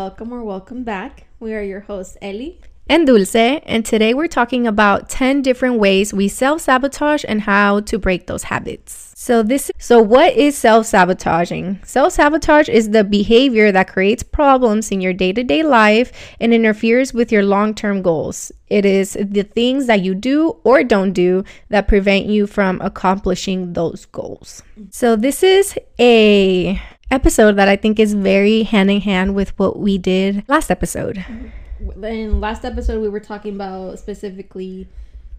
welcome or welcome back. We are your hosts, Eli. and Dulce, and today we're talking about 10 different ways we self-sabotage and how to break those habits. So this so what is self-sabotaging? Self-sabotage is the behavior that creates problems in your day-to-day life and interferes with your long-term goals. It is the things that you do or don't do that prevent you from accomplishing those goals. So this is a episode that I think is very hand in hand with what we did last episode. In last episode, we were talking about specifically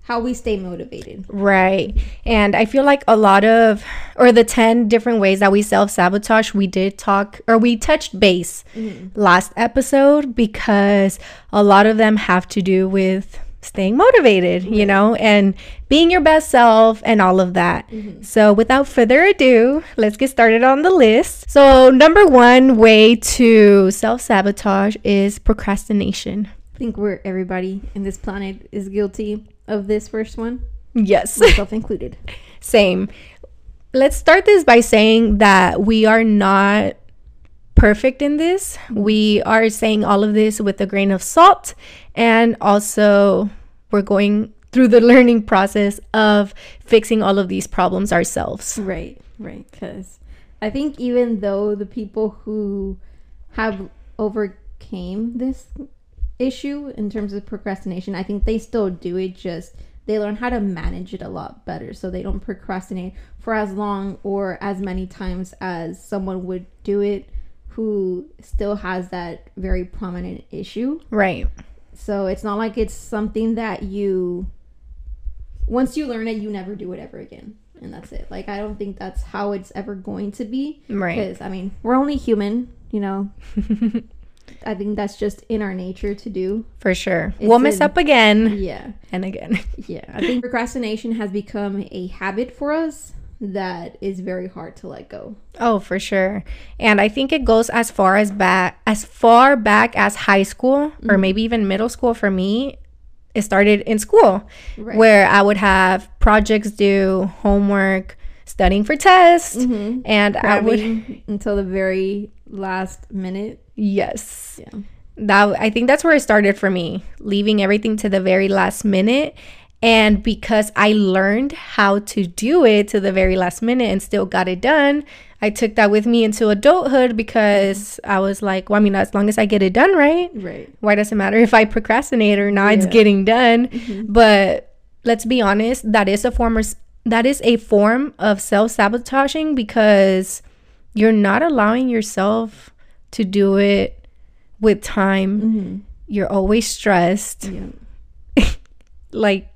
how we stay motivated. Right. And I feel like a lot of, or the 10 different ways that we self sabotage, we did talk, or we touched base mm-hmm. last episode because a lot of them have to do with staying motivated, you know, and being your best self and all of that. Mm-hmm. So without further ado, let's get started on the list. So, number one way to self sabotage is procrastination. I think we're everybody in this planet is guilty of this first one, Yes. myself included. Same. Let's start this by saying that we are not perfect in this. We are saying all of this with a grain of salt, and also we're going through the learning process of fixing all of these problems ourselves. Right, right. Because I think even though the people who have overcame this issue in terms of procrastination, I think they still do it. Just they learn how to manage it a lot better, so they don't procrastinate for as long or as many times as someone would do it who still has that very prominent issue. Right. So it's not like it's something that you once you learn it, you never do it ever again. And that's it. Like I don't think that's how it's ever going to be. Right. Because I mean, we're only human, you know. I think that's just in our nature to do. For sure. It's we'll mess in- up again Yeah. and again. Yeah. I think procrastination has become a habit for us that is very hard to let go. Oh, for sure. And I think it goes as far as back as far back as high school or maybe even middle school for me. It started in school Right. where I would have projects due, homework, studying for tests, Mm-hmm. and I would until the very last minute. yes. Yeah. That I think that's where it started for me, leaving everything to the very last minute. And because I learned how to do it to the very last minute and still got it done, I took that with me into adulthood because I was like, well, I mean, as long as I get it done right, Right. why does it matter if I procrastinate or not? It's getting done. But let's be honest, that is a form of that is a form of self-sabotaging because you're not allowing yourself to do it with time. Mm-hmm. You're always stressed. Yeah. Like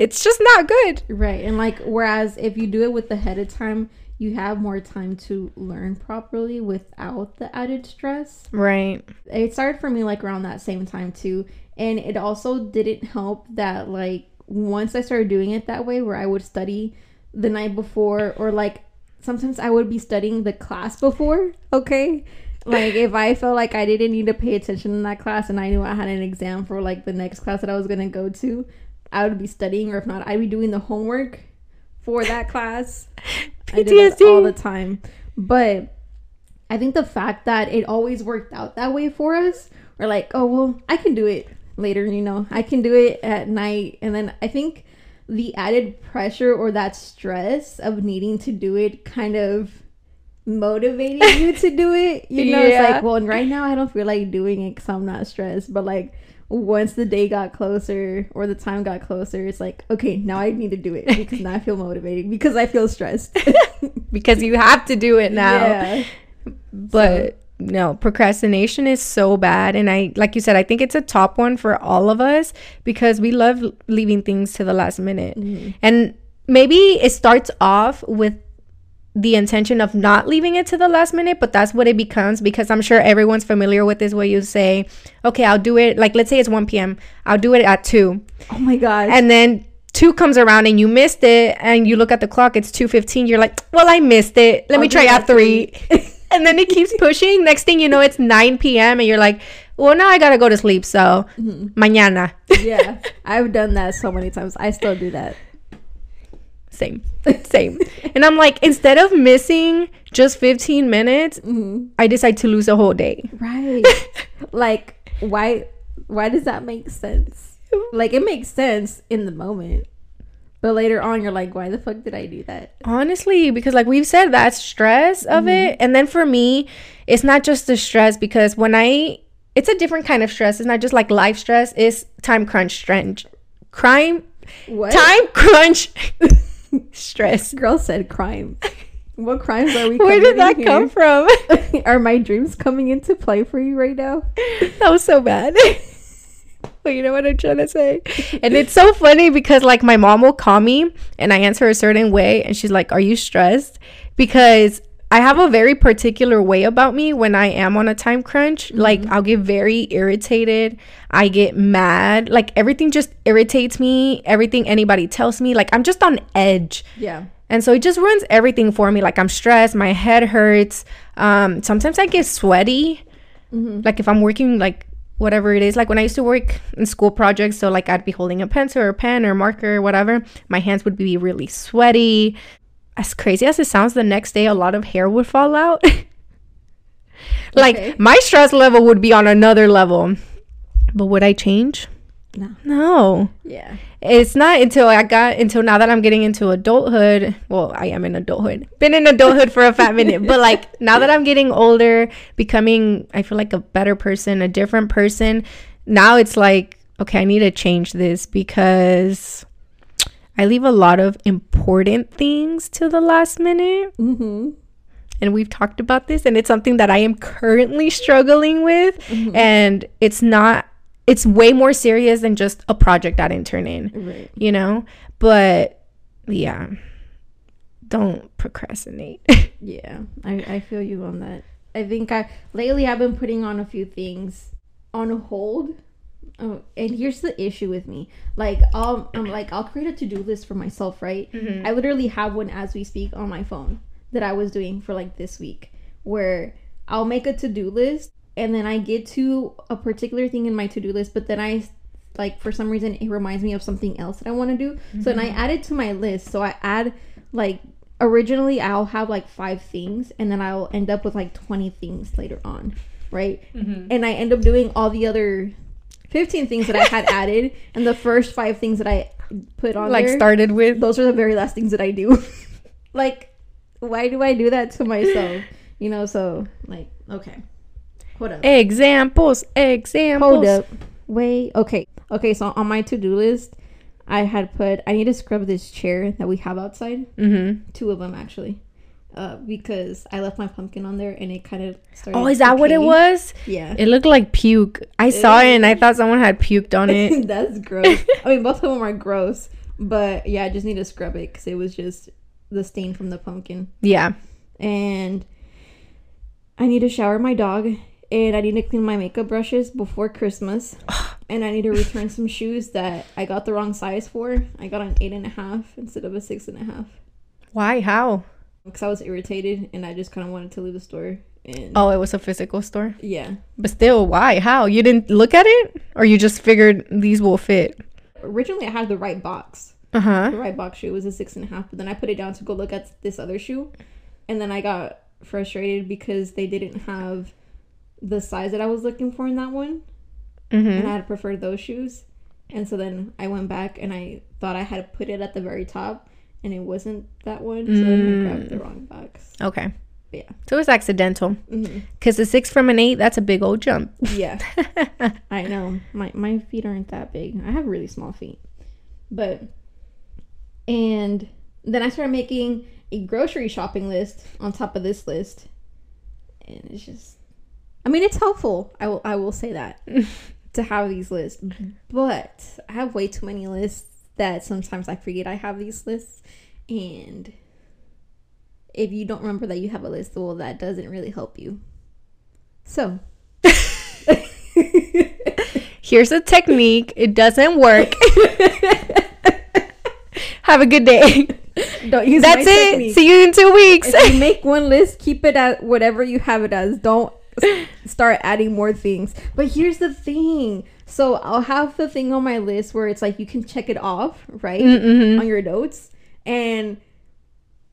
it's just not good. Right. And like whereas if you do it with the head of time, you have more time to learn properly without the added stress. Right. It started for me like around that same time too. And it also didn't help that like once I started doing it that way where I would study the night before or like sometimes I would be studying the class before, okay? Like if I felt like I didn't need to pay attention in that class and I knew I had an exam for like the next class that I was gonna go to, I would be studying or if not, I'd be doing the homework for that class. I did that PTSD. all the time. But I think the fact that it always worked out that way for us, we're like, oh well, I can do it later, you know, I can do it at night. And then I think the added pressure or that stress of needing to do it kind of motivated you to do it. You know, it's like, well, and right now I don't feel like doing it because I'm not stressed. But like once the day got closer or the time got closer, it's like, okay, now I need to do it because now I feel motivated because I feel stressed. Because you have to do it now. Yeah. but no procrastination is so bad and i like you said i think it's a top one for all of us because we love leaving things to the last minute mm-hmm. and maybe it starts off with the intention of not leaving it to the last minute but that's what it becomes because i'm sure everyone's familiar with this where you say okay i'll do it like let's say it's 1 p.m i'll do it at 2 Oh my gosh. and then 2 comes around and you missed it and you look at the clock it's 2.15 you're like well i missed it. Let I'll me try at at 3 and then it keeps pushing. Next thing you know it's 9 p.m and you're like well now i gotta go to sleep so mm-hmm. mañana. Yeah, I've done that so many times. I still do that. Same same and i'm like instead of missing just 15 minutes, Mhm. I decide to lose a whole day. Right. like why why does that make sense? Like it makes sense in the moment. But later on you're like, why the fuck did I do that? Honestly, because like we've said, that stress of it. And then for me, it's not just the stress because when I, it's a different kind of stress. It's not just like life stress, it's time crunch stress. Crime, What? time crunch stress. Girl said crime. What crimes are we Where did that committing come from? Are my dreams coming into play for you right now? that was so bad. but you know what I'm trying to say? And it's so funny because like my mom will call me and I answer a certain way and she's like, Are you stressed? Because I have a very particular way about me when I am on a time crunch. Like I'll get very irritated. I get mad. Like everything just irritates me. Everything anybody tells me. Like I'm just on edge. Yeah. And so it just ruins everything for me. Like I'm stressed, my head hurts. Um, sometimes I get sweaty. Like if I'm working like whatever it is. Like when I used to work in school projects, so like I'd be holding a pencil or a pen or marker or whatever, my hands would be really sweaty. As crazy as it sounds, the next day a lot of hair would fall out. like Okay. my stress level would be on another level. But would I change? No. No Yeah. it's not until I got until now that I'm getting into adulthood. Well, I am in adulthood. Been in adulthood for a fat minute, but like now that I'm getting older, becoming I feel like a better person, a different person. Now it's like, okay, I need to change this because I leave a lot of important things to the last minute. Mm-hmm. And we've talked about this, and it's something that I am currently struggling with. And it's not, it's way more serious than just a project I didn't turn in Right. you know but yeah don't procrastinate Yeah. I, I feel you on that. I think I lately I've been putting on a few things on hold. Oh, and here's the issue with me. Like I'll I'm like I'll create a to-do list for myself, right? Mm-hmm. I literally have one as we speak on my phone that I was doing for like this week where I'll make a to-do list and then I get to a particular thing in my to-do list, but then I like for some reason it reminds me of something else that I want to do. So then I mm-hmm. add it to my list. So I add like originally I'll have like five things and then I'll end up with like 20 things later on, right? Mm-hmm. And I end up doing all the other 15 things that I had added and the first five things that I put on like there, started with those are the very last things that I do. like why do I do that to myself? You know, so like okay. Hold up. examples examples Hold up. Wait. Okay. Okay. So on my to do list, I had put I need to scrub this chair that we have outside. mm-hmm. Two of them actually, uh, because I left my pumpkin on there and it kind of started. oh is that what it was Yeah. it looked like puke i saw it and i thought someone had puked on it That's gross. I mean, both of them are gross, but yeah, I just need to scrub it because it was just the stain from the pumpkin. yeah and I need to shower my dog and I need to clean my makeup brushes before Christmas. and I need to return some shoes that I got the wrong size for. I got an eight and a half instead of a six and a half why how because I was irritated and I just kind of wanted to leave the store. And oh it was a physical store yeah, but still why how you didn't look at it or you just figured these will fit originally I had the right box. uh-huh The right box shoe was a six and a half, but then I put it down to go look at this other shoe, and then I got frustrated because they didn't have the size that I was looking for in that one. mm-hmm. and I had preferred those shoes. And so then I went back and I thought I had to put it at the very top, and it wasn't that one. So then I mm. grabbed the wrong box. okay Yeah. so it was accidental mm-hmm. because the six from an eight that's a big old jump Yeah, I know. My my feet aren't that big. I have really small feet, but and then I started making a grocery shopping list on top of this list, and it's just. I mean, it's helpful. I will. I will say that to have these lists, mm-hmm. but I have way too many lists that sometimes I forget I have these lists, and if you don't remember that you have a list, well, that doesn't really help you. So. Here's a technique. It doesn't work. Have a good day. Don't use That's it. technique. See you in two weeks. If you make one list, keep it at whatever you have it as. Don't start adding more things. But here's the thing. So I'll have the thing on my list where it's like you can check it off, right? Mm-hmm. On your notes. And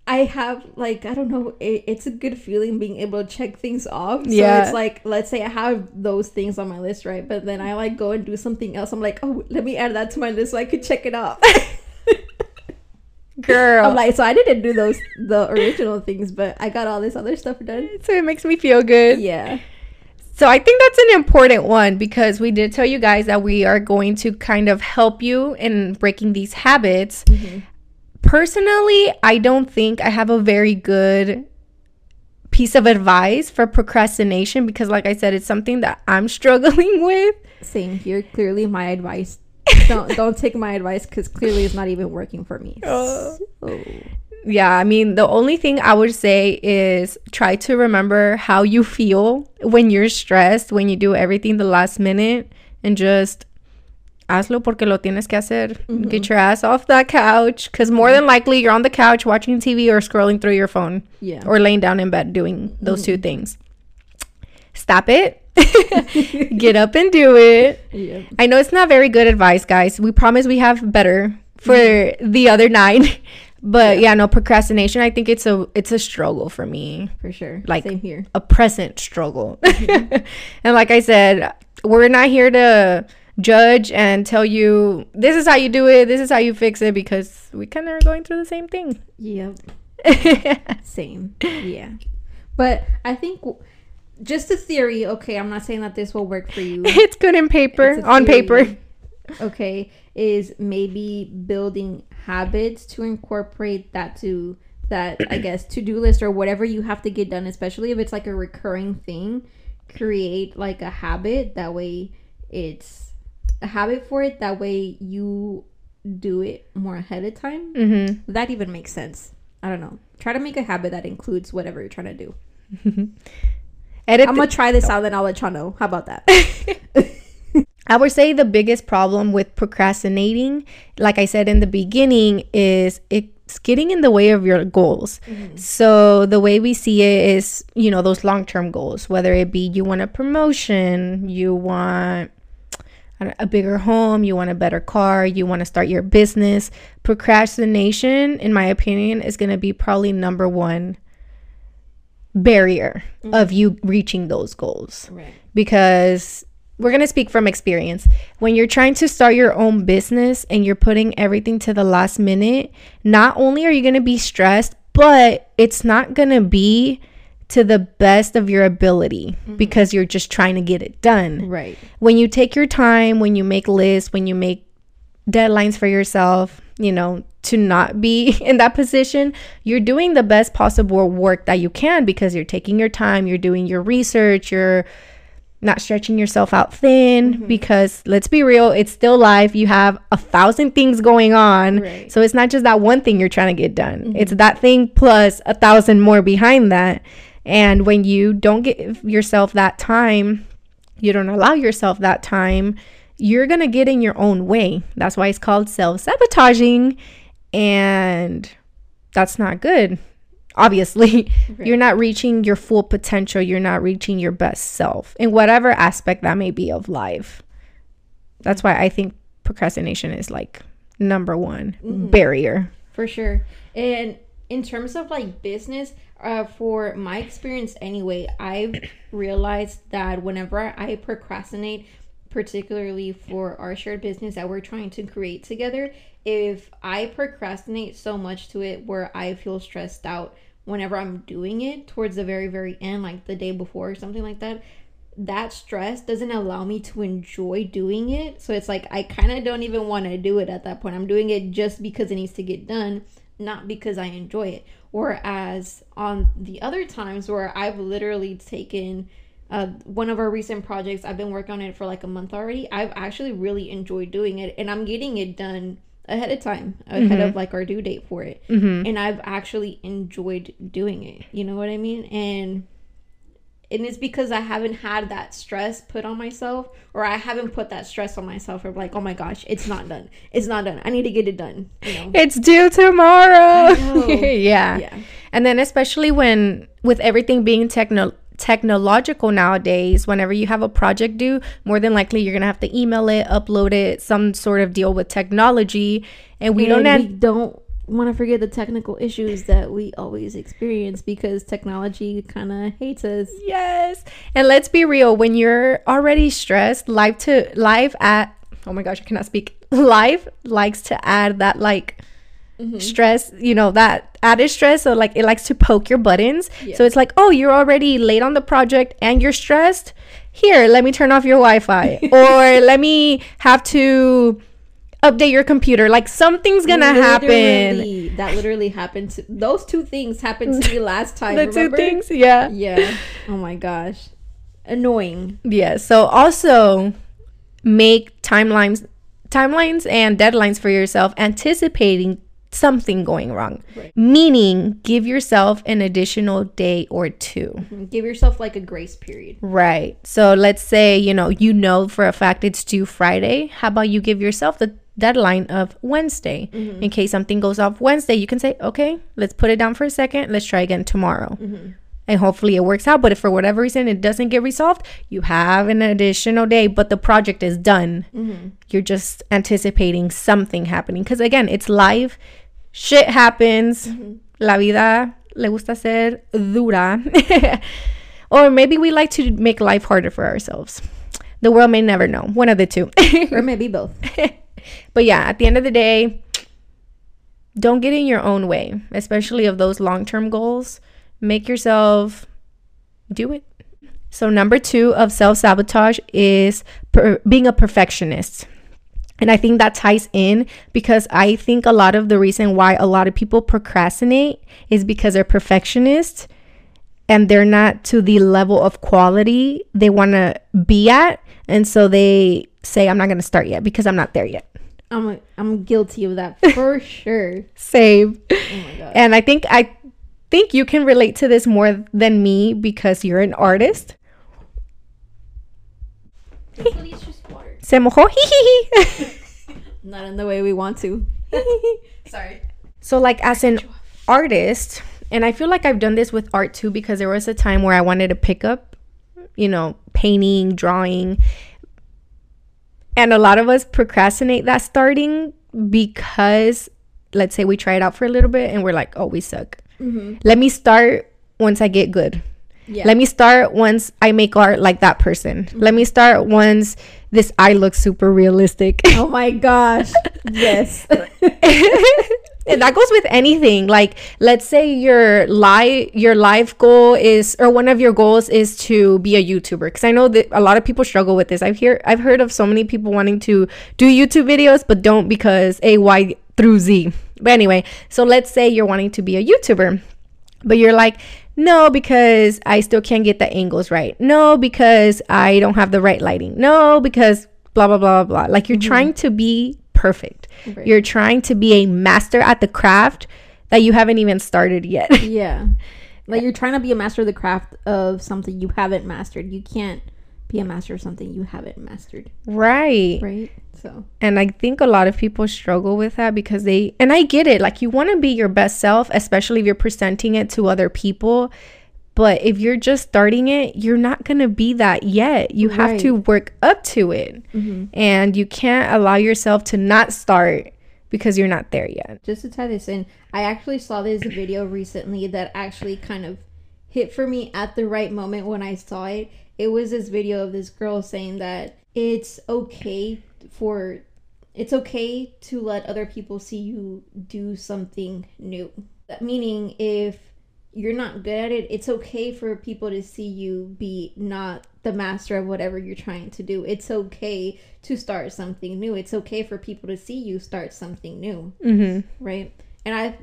I have like I don't know. It, it's a good feeling being able to check things off. So Yeah. it's like let's say I have those things on my list, right? But then I like go and do something else. I'm like, oh, let me add that to my list so I could check it off. Girl. I'm like, so I didn't do those the original things, but I got all this other stuff done. so it makes me feel good. Yeah. So I think that's an important one because we did tell you guys that we are going to kind of help you in breaking these habits. Mm-hmm. Personally, I don't think I have a very good piece of advice for procrastination because like I said it's something that I'm struggling with. Same here. Clearly, my advice. don't don't take my advice because clearly it's not even working for me. Oh. So, Yeah, I mean, the only thing I would say is try to remember how you feel when you're stressed, when you do everything the last minute, and just hazlo porque lo tienes que hacer. Mm-hmm. Get your ass off that couch because more than likely you're on the couch watching TV or scrolling through your phone yeah. or laying down in bed doing those two mm-hmm. things. Stop it. Get up and do it. yeah. I know it's not very good advice, guys. We promise we have better for mm-hmm. the other nine. But yeah. no procrastination. I think it's a it's a struggle for me, For sure. Like- Same here. a present struggle. and like I said, we're not here to judge and tell you this is how you do it, this is how you fix it because we kind of are going through the same thing. Yep. Same. Yeah. But I think w- just a theory. Okay, I'm not saying that this will work for you. it's good in paper, on paper. Okay, is maybe building habits to incorporate that to that I guess to do list or whatever you have to get done, especially if it's like a recurring thing. Create like a habit that way it's a habit for it. That way you do it more ahead of time. Mm-hmm. That even makes sense. I don't know. Try to make a habit that includes whatever you're trying to do. Edit I'm gonna try this out, then I'll let y'all know. How about that? I would say the biggest problem with procrastinating, like I said in the beginning, is it's getting in the way of your goals. Mm-hmm. So the way we see it is, you know, those long term goals, whether it be you want a promotion, you want a bigger home, you want a better car, you want to start your business. Procrastination, in my opinion, is going to be probably number one barrier mm-hmm. of you reaching those goals right. because we're going to speak from experience. When you're trying to start your own business and you're putting everything to the last minute, not only are you going to be stressed, but it's not going to be to the best of your ability mm-hmm. because you're just trying to get it done. Right. When you take your time, when you make lists, when you make deadlines for yourself, you know, to not be in that position, you're doing the best possible work that you can because you're taking your time, you're doing your research, you're not stretching yourself out thin mm-hmm. because let's be real, it's still life. You have a thousand things going on. Right. So it's not just that one thing you're trying to get done. Mm-hmm. It's that thing plus a thousand more behind that. And when you don't give yourself that time, you don't allow yourself that time, you're going to get in your own way. That's why it's called self sabotaging. And that's not good. Obviously, you're not reaching your full potential. You're not reaching your best self in whatever aspect that may be of life. That's why I think procrastination is like number one barrier. For sure. And in terms of like business, uh, for my experience anyway, I've realized that whenever I procrastinate, particularly for our shared business that we're trying to create together, if I procrastinate so much to it where I feel stressed out whenever I'm doing it towards the very, very end, like the day before or something like that, that stress doesn't allow me to enjoy doing it. So it's like I kind of don't even want to do it at that point. I'm doing it just because it needs to get done, not because I enjoy it. Whereas on the other times where I've literally taken uh, one of our recent projects, I've been working on it for like a month already. I've actually really enjoyed doing it, and I'm getting it done ahead of time, ahead of mm-hmm. like our due date for it. Mm-hmm. And I've actually enjoyed doing it. You know what I mean? And and it's because I haven't had that stress put on myself, or I haven't put that stress on myself of like, oh my gosh, it's not done. It's not done. I need to get it done. You know? It's due tomorrow. yeah. Yeah. And then especially when with everything being techno technological nowadays, whenever you have a project due, more than likely you're gonna have to email it, upload it, some sort of deal with technology. And we and don't we don't want to forget the technical issues that we always experience because technology kind of hates us. Yes. And let's be real, when you're already stressed, live to live at oh my gosh, I cannot speak. Live likes to add that like Mm-hmm. stress, you know, that added stress. So like it likes to poke your buttons. Yeah. So it's like, oh, you're already late on the project and you're stressed. Here, let me turn off your Wi-Fi. or let me have to update your computer. Like something's gonna happen. That literally happened to those two things happened to me last time. The two things, yeah. Yeah. Oh my gosh. Annoying. Yeah. So also make timelines timelines and deadlines for yourself anticipating something going wrong. Right. Meaning give yourself an additional day or two. Mm-hmm. Give yourself like a grace period. Right. So let's say, you know, you know for a fact it's due Friday. How about you give yourself the deadline of Wednesday? Mm-hmm. In case something goes off Wednesday, you can say, okay, let's put it down for a second. Let's try again tomorrow. Mm-hmm. And hopefully it works out. But if for whatever reason it doesn't get resolved, you have an additional day, but the project is done. Mm-hmm. You're just anticipating something happening. Because again, it's live, shit happens. Mm-hmm. La vida le gusta ser dura. or maybe we like to make life harder for ourselves. The world may never know. One of the two. Or maybe both. but yeah, at the end of the day, don't get in your own way, especially of those long term goals. Make yourself do it. So, number two of self sabotage is per- being a perfectionist. And I think that ties in because I think a lot of the reason why a lot of people procrastinate is because they're perfectionists and they're not to the level of quality they want to be at. And so they say, I'm not going to start yet because I'm not there yet. I'm I'm guilty of that for sure. Same. Oh my god. And I think I think you can relate to this more than me because you're an artist. Se mojó. Not in the way we want to. Sorry. so like as an artist, and I feel like I've done this with art too because there was a time where I wanted to pick up, you know, painting, drawing. And a lot of us procrastinate that starting because let's say we try it out for a little bit and we're like, "Oh, we suck." Mm-hmm. Let me start once I get good. Yeah. Let me start once I make art like that person. Mm-hmm. Let me start once this eye looks super realistic. oh my gosh. Yes. and that goes with anything. Like let's say your life your life goal is or one of your goals is to be a YouTuber cuz I know that a lot of people struggle with this. I've hear I've heard of so many people wanting to do YouTube videos but don't because A Y through Z. But anyway, so let's say you're wanting to be a YouTuber. But you're like, no, because I still can't get the angles right. No, because I don't have the right lighting. No, because blah, blah, blah, blah, blah. Like you're mm-hmm. trying to be perfect. Right. You're trying to be a master at the craft that you haven't even started yet. yeah. Like you're trying to be a master of the craft of something you haven't mastered. You can't be a master of something you haven't mastered. right. Right? So And I think a lot of people struggle with that because they, and I get it, like you want to be your best self, especially if you're presenting it to other people. But if you're just starting it, you're not going to be that yet. You have Right. to work up to it. Mm-hmm. And you can't allow yourself to not start because you're not there yet. just to tie this in, I actually saw this video recently that actually kind of hit for me at the right moment when I saw it. It was this video of this girl saying that it's okay for it's okay to let other people see you do something new. That meaning if you're not good at it, it's okay for people to see you be not the master of whatever you're trying to do. It's okay to start something new. It's okay for people to see you start something new Mm-hmm. right and i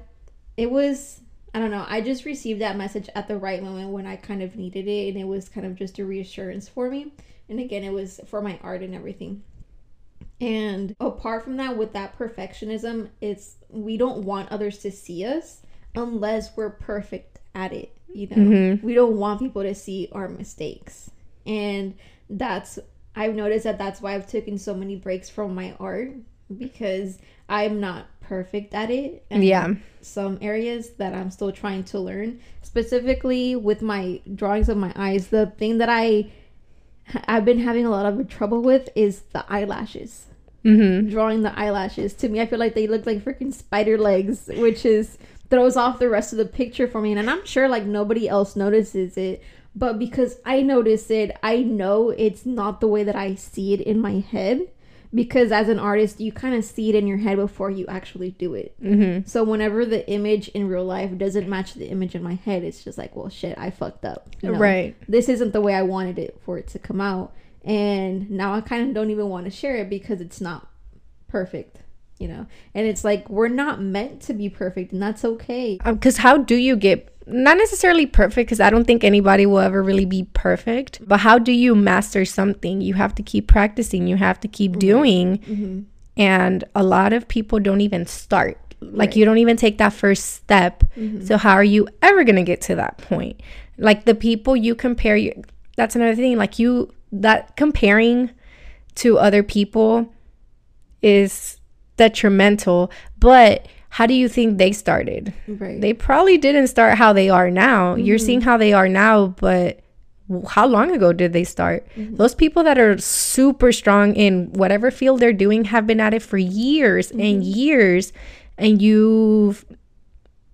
it was i don't know. I just received that message at the right moment when i kind of needed it and it was kind of just a reassurance for me. And again it was for my art and everything. And apart from that with that perfectionism it's we don't want others to see us unless we're perfect at it you know? Mhm. we don't want people to see our mistakes. And that's i've noticed that that's why i've taken so many breaks from my art because i'm not perfect at it and Yeah. some areas that i'm still trying to learn specifically with my drawings of my eyes the thing that i i've been having a lot of trouble with is the eyelashes Mm-hmm. drawing the eyelashes. To me, I feel like they look like freaking spider legs, which is throws off the rest of the picture for me. And I'm sure like nobody else notices it, but because I notice it, I know it's not the way that I see it in my head. Because as an artist, you kind of see it in your head before you actually do it. Mm-hmm. So whenever the image in real life doesn't match the image in my head, it's just like, well, shit, I fucked up. you know? Right. This isn't the way I wanted it for it to come out, and now I kind of don't even want to share it because it's not perfect, you know. And it's like we're not meant to be perfect, and that's okay. Because how do you get not necessarily perfect? Because I don't think anybody will ever really be perfect. But how do you master something? You have to keep practicing. You have to keep doing. Mm-hmm. And a lot of people don't even start. Like Right. you don't even take that first step. Mm-hmm. So how are you ever gonna get to that point? Like the people you compare you that's another thing. Like you that comparing to other people is detrimental. But how do you think they started? Right. They probably didn't start how they are now. You're seeing mm-hmm. how they are now, but how long ago did they start? Mm-hmm. Those people that are super strong in whatever field they're doing have been at it for years and mm-hmm. years, and you've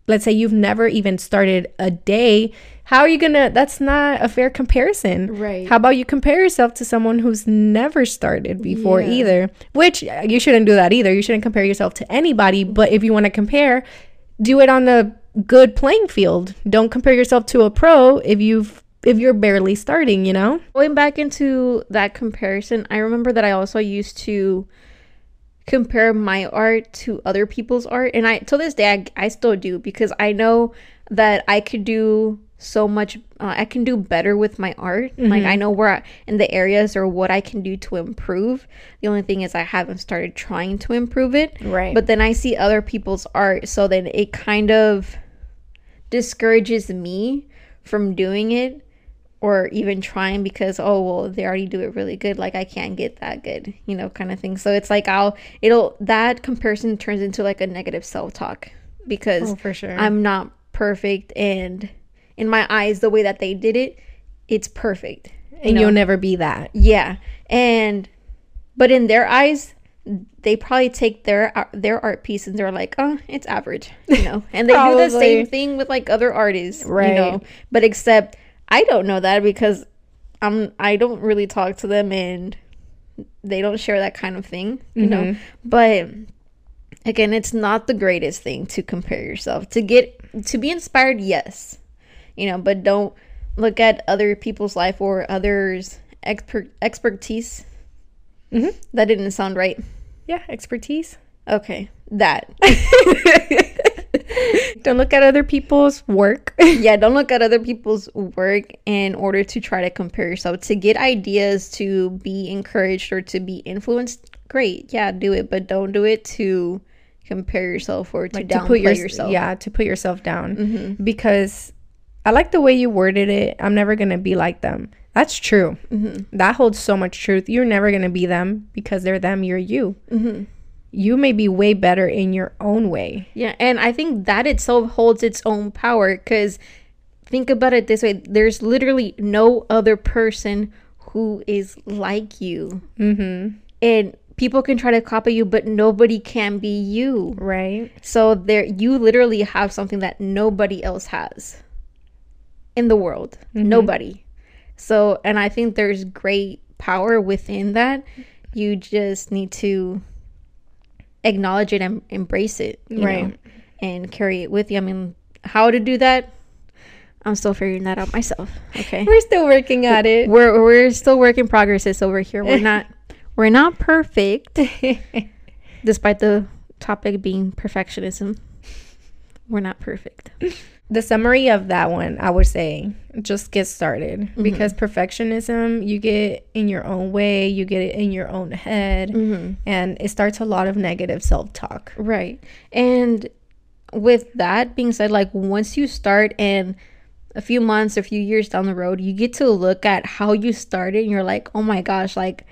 let's say you've never even started a day how are you gonna that's not a fair comparison. Right. how about you compare yourself to someone who's never started before Yeah. either? Which uh, you shouldn't do that either. You shouldn't compare yourself to anybody but if you want to compare do it on a good playing field. Don't compare yourself to a pro if you've if you're barely starting you know? Going back into that comparison, I remember that I also used to compare my art to other people's art, and I to this day I, I still do because I know that I could do so much. Uh, I can do better with my art. Like I know where I, in the areas or what I can do to improve. The only thing is I haven't started trying to improve it. Right. But then I see other people's art, so then it kind of discourages me from doing it or even trying because oh well they already do it really good like i can't get that good you know kind of thing so it's like i'll it'll that comparison turns into like a negative self-talk because Oh, for sure. i'm not perfect and in my eyes the way that they did it it's perfect and know? you'll never be that. Yeah. And but in their eyes they probably take their uh, their art piece and they're like oh it's average you know? And they do the same thing with like other artists right? you know? But except i don't know that because i'm i don't really talk to them and they don't share that kind of thing you know? Mm-hmm. But again it's not the greatest thing to compare yourself. To get to be inspired yes you know but don't look at other people's life or others expert expertise. Mhm. that didn't sound right. Yeah expertise. Okay that. Don't look at other people's work. Yeah don't look at other people's work in order to try to compare yourself. To get ideas to be encouraged or to be influenced great yeah do it but don't do it to compare yourself or to like downplay to put your, yourself. yeah to put yourself down. Because i like the way you worded it. I'm never gonna be like them. That's true. That holds so much truth. You're never gonna be them because they're them. You're you. You may be way better in your own way. Yeah, and I think that itself holds its own power because think about it this way. There's literally no other person who is like you. mm-hmm. And people can try to copy you, but nobody can be you. right. So there you literally have something that nobody else has in the world. Mm-hmm. Nobody. So and I think there's great power within that. You just need to acknowledge it and embrace it. Right. know, and carry it with you. I mean, how to do that? I'm still figuring that out myself. Okay. we're still working at it We're we're still work in progresses over here. We're not we're not perfect despite the topic being perfectionism. We're not perfect. The summary of that one i would say just get started. Mm-hmm. Because perfectionism you get in your own way you get it in your own head mm-hmm. and it starts a lot of negative self-talk. Right. And with that being said, like once you start and a few months, a few years down the road, you get to look at how you started and you're like, oh my gosh, like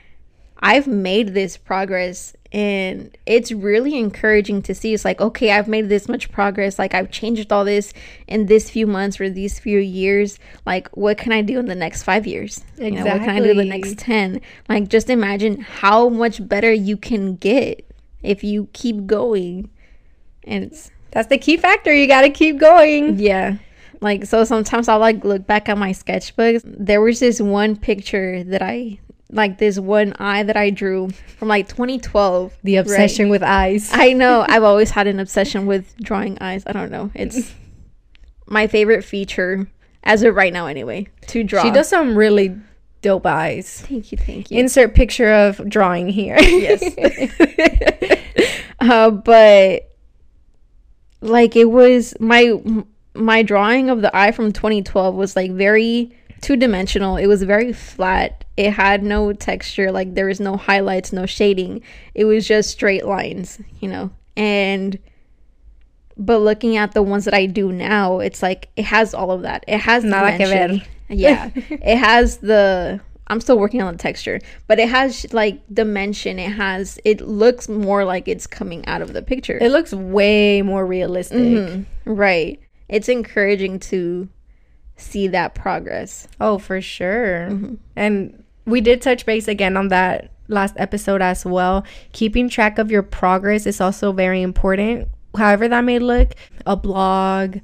I've made this progress and it's really encouraging to see. It's like okay i've made this much progress. Like i've changed all this in this few months or these few years. Like what can i do in the next five years? Exactly. You know, what can i do in the next 10 like just imagine how much better you can get if you keep going. And it's that's the key factor. You got to keep going. Yeah. Like so sometimes i'll like look back at my sketchbooks. There was this one picture that i like this one eye that I drew from like 2012. The obsession right? with eyes. I know. I've always had an obsession with drawing eyes. I don't know. It's my favorite feature as of right now, anyway, to draw. She does some really dope eyes. Thank you. Thank you. Insert picture of drawing here. yes. uh, but like it was my my drawing of the eye from 2012 was like very two dimensional. It was very flat. It had no texture, like there was no highlights, no shading. It was just straight lines, you know. And but looking at the ones that I do now, it's like it has all of that. It has Nada que ver. Yeah. it has the I'm still working on the texture, but it has like dimension. It has it looks more like it's coming out of the picture. It looks way more realistic. Mm-hmm. Right. It's encouraging to see that progress. Oh, for sure. Mm-hmm. And we did touch base again on that last episode as well. Keeping track of your progress is also very important. However, that may look a blog,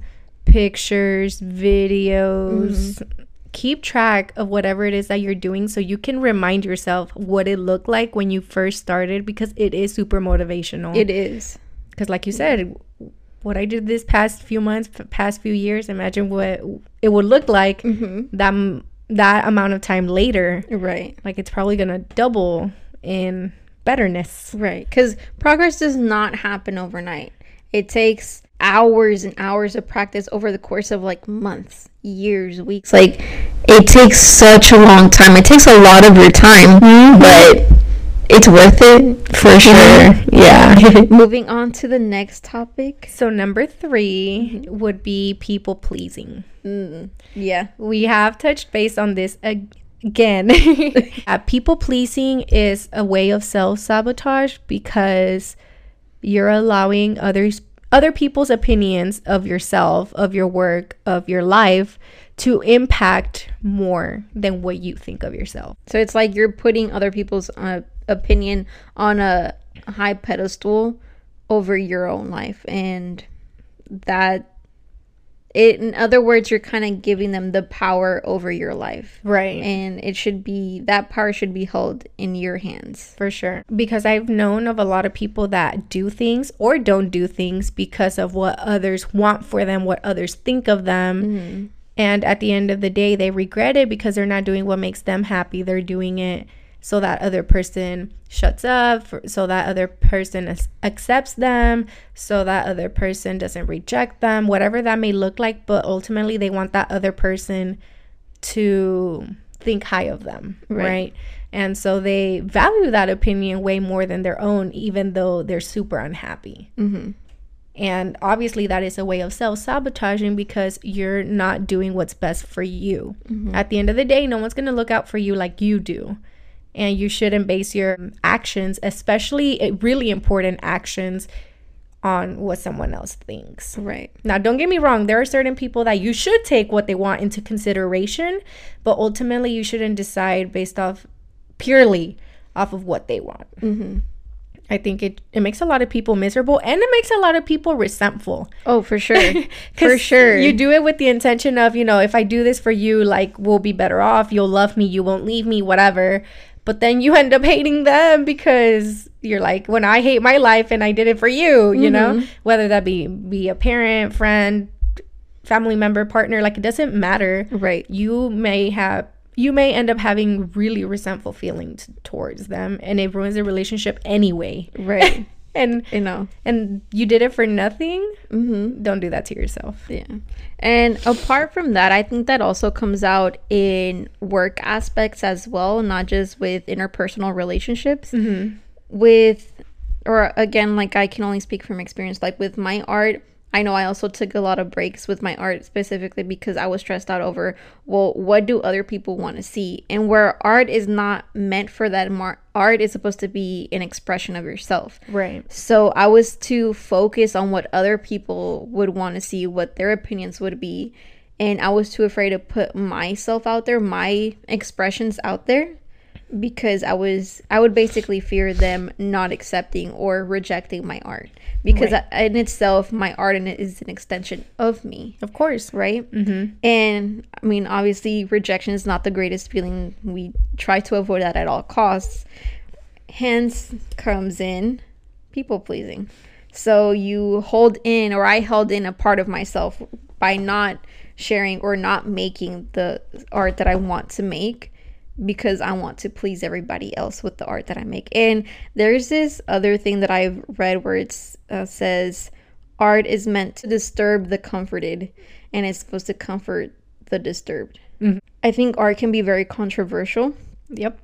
pictures, videos. Mm-hmm. Keep track of whatever it is that you're doing so you can remind yourself what it looked like when you first started because it is super motivational. It is. Because, like you said, what I did this past few months, past few years, imagine what it would look like mm-hmm. that that amount of time later. Right. Like it's probably going to double in betterness. Right. Cuz progress does not happen overnight. It takes hours and hours of practice over the course of like months, years, weeks. Like it takes such a long time. It takes a lot of your time, mm-hmm. but it's worth it for sure. yeah. Moving on to the next topic. So number 3 mm-hmm. would be people pleasing. Mm, yeah, we have touched base on this ag- again. uh, people pleasing is a way of self sabotage because you're allowing others other people's opinions of yourself, of your work, of your life to impact more than what you think of yourself. So it's like you're putting other people's uh, opinion on a high pedestal over your own life. And that it in other words you're kind of giving them the power over your life. Right. And it should be that power should be held in your hands. For sure. Because i've known of a lot of people that do things or don't do things because of what others want for them what others think of them. Mm-hmm. and at the end of the day they regret it because they're not doing what makes them happy. They're doing it so that other person shuts up, so that other person accepts them, so that other person doesn't reject them, whatever that may look like. But ultimately, they want that other person to think high of them, right? right? And so they value that opinion way more than their own, even though they're super unhappy. Mm-hmm. And obviously, that is a way of self sabotaging because you're not doing what's best for you. Mm-hmm. At the end of the day, no one's going to look out for you like you do and you shouldn't base your actions, especially really important actions, on what someone else thinks. Right. Now, don't get me wrong, there are certain people that you should take what they want into consideration, but ultimately you shouldn't decide based off purely off of what they want. Mm-hmm. I think it, it makes a lot of people miserable and it makes a lot of people resentful. Oh, for sure. for sure. You do it with the intention of, you know, if I do this for you, like, we'll be better off. You'll love me. You won't leave me, whatever but then you end up hating them because you're like when i hate my life and i did it for you you mm-hmm. know whether that be be a parent friend family member partner like it doesn't matter. Right. You may have you may end up having really resentful feelings towards them and it ruins the relationship anyway. Right and you know. and you did it for nothing? Mm-hmm. don't do that to yourself. Yeah. And apart from that i think that also comes out in work aspects as well not just with interpersonal relationships. Mm-hmm. with or again like i can only speak from experience like with my art I know I also took a lot of breaks with my art specifically because I was stressed out over, well, what do other people want to see? And where art is not meant for that, mar- art is supposed to be an expression of yourself. Right. So I was too focused on what other people would want to see, what their opinions would be. And I was too afraid to put myself out there, my expressions out there because I was I would basically fear them not accepting or rejecting my art. Because Right. I, in itself my art in it is an extension of me. Of course. right? Mm-hmm. and I mean obviously rejection is not the greatest feeling. We try to avoid that at all costs. Hence comes in people pleasing. So you hold in or I held in a part of myself by not sharing or not making the art that I want to make because I want to please everybody else with the art that I make. And there's this other thing that I've read where it uh, says art is meant to disturb the comforted and it's supposed to comfort the disturbed. Mhm. I think art can be very controversial Yep.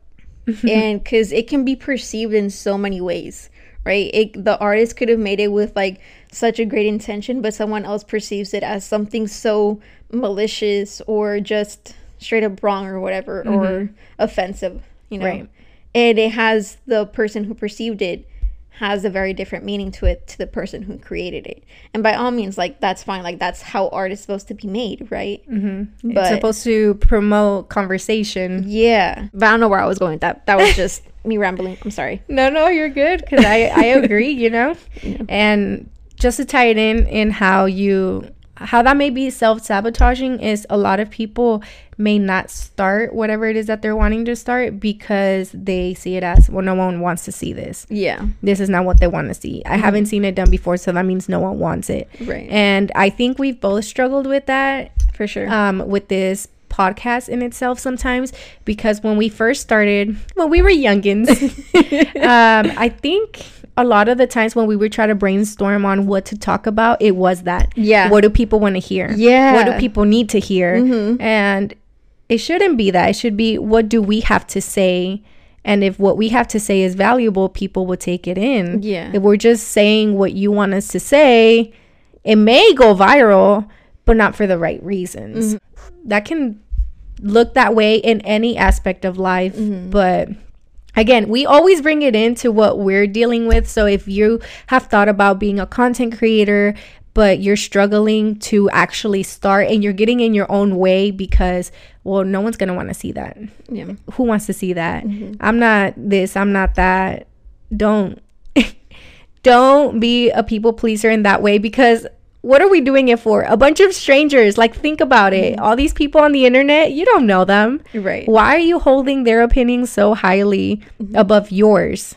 and because it can be perceived in so many ways right it, the artist could have made it with like such a great intention but someone else perceives it as something so malicious or just straight up wrong or whatever or offensive you know? Right. and it has the person who perceived it has a very different meaning to it to the person who created it. And by all means like that's fine. Like that's how art is supposed to be made right? Mm-hmm. But- it's supposed to promote conversation. yeah. But i don't know where i was going with that. That was just me rambling. I'm sorry. No, no, you're good because I, I agree, you know? And just to tie it in, in how you, how that may be self sabotaging is a lot of people may not start whatever it is that they're wanting to start because they see it as, well, no one wants to see this. yeah This is not what they want to see. I haven't seen it done before, so that means no one wants it. right And I think we've both struggled with that for sure um, with this podcast in itself sometimes because when we first started, when we were youngins, um, I think a lot of the times when we would try to brainstorm on what to talk about, it was that. Yeah. What do people want to hear? Yeah. What do people need to hear? Mhm. And it shouldn't be that. It should be what do we have to say? And if what we have to say is valuable, people will take it in. Yeah. If we're just saying what you want us to say, it may go viral, but not for the right reasons. That can look that way in any aspect of life, but again, we always bring it into what we're dealing with. So if you have thought about being a content creator, but you're struggling to actually start and you're getting in your own way because, well, no one's going to want to see that. yeah Who wants to see that? Mm-hmm. I'm not this, I'm not that. Don't don't be a people pleaser in that way because what are we doing it for? A bunch of strangers. Like think about it. Mm-hmm. All these people on the internet, you don't know them. right Why are you holding their opinions so highly mm-hmm. above yours?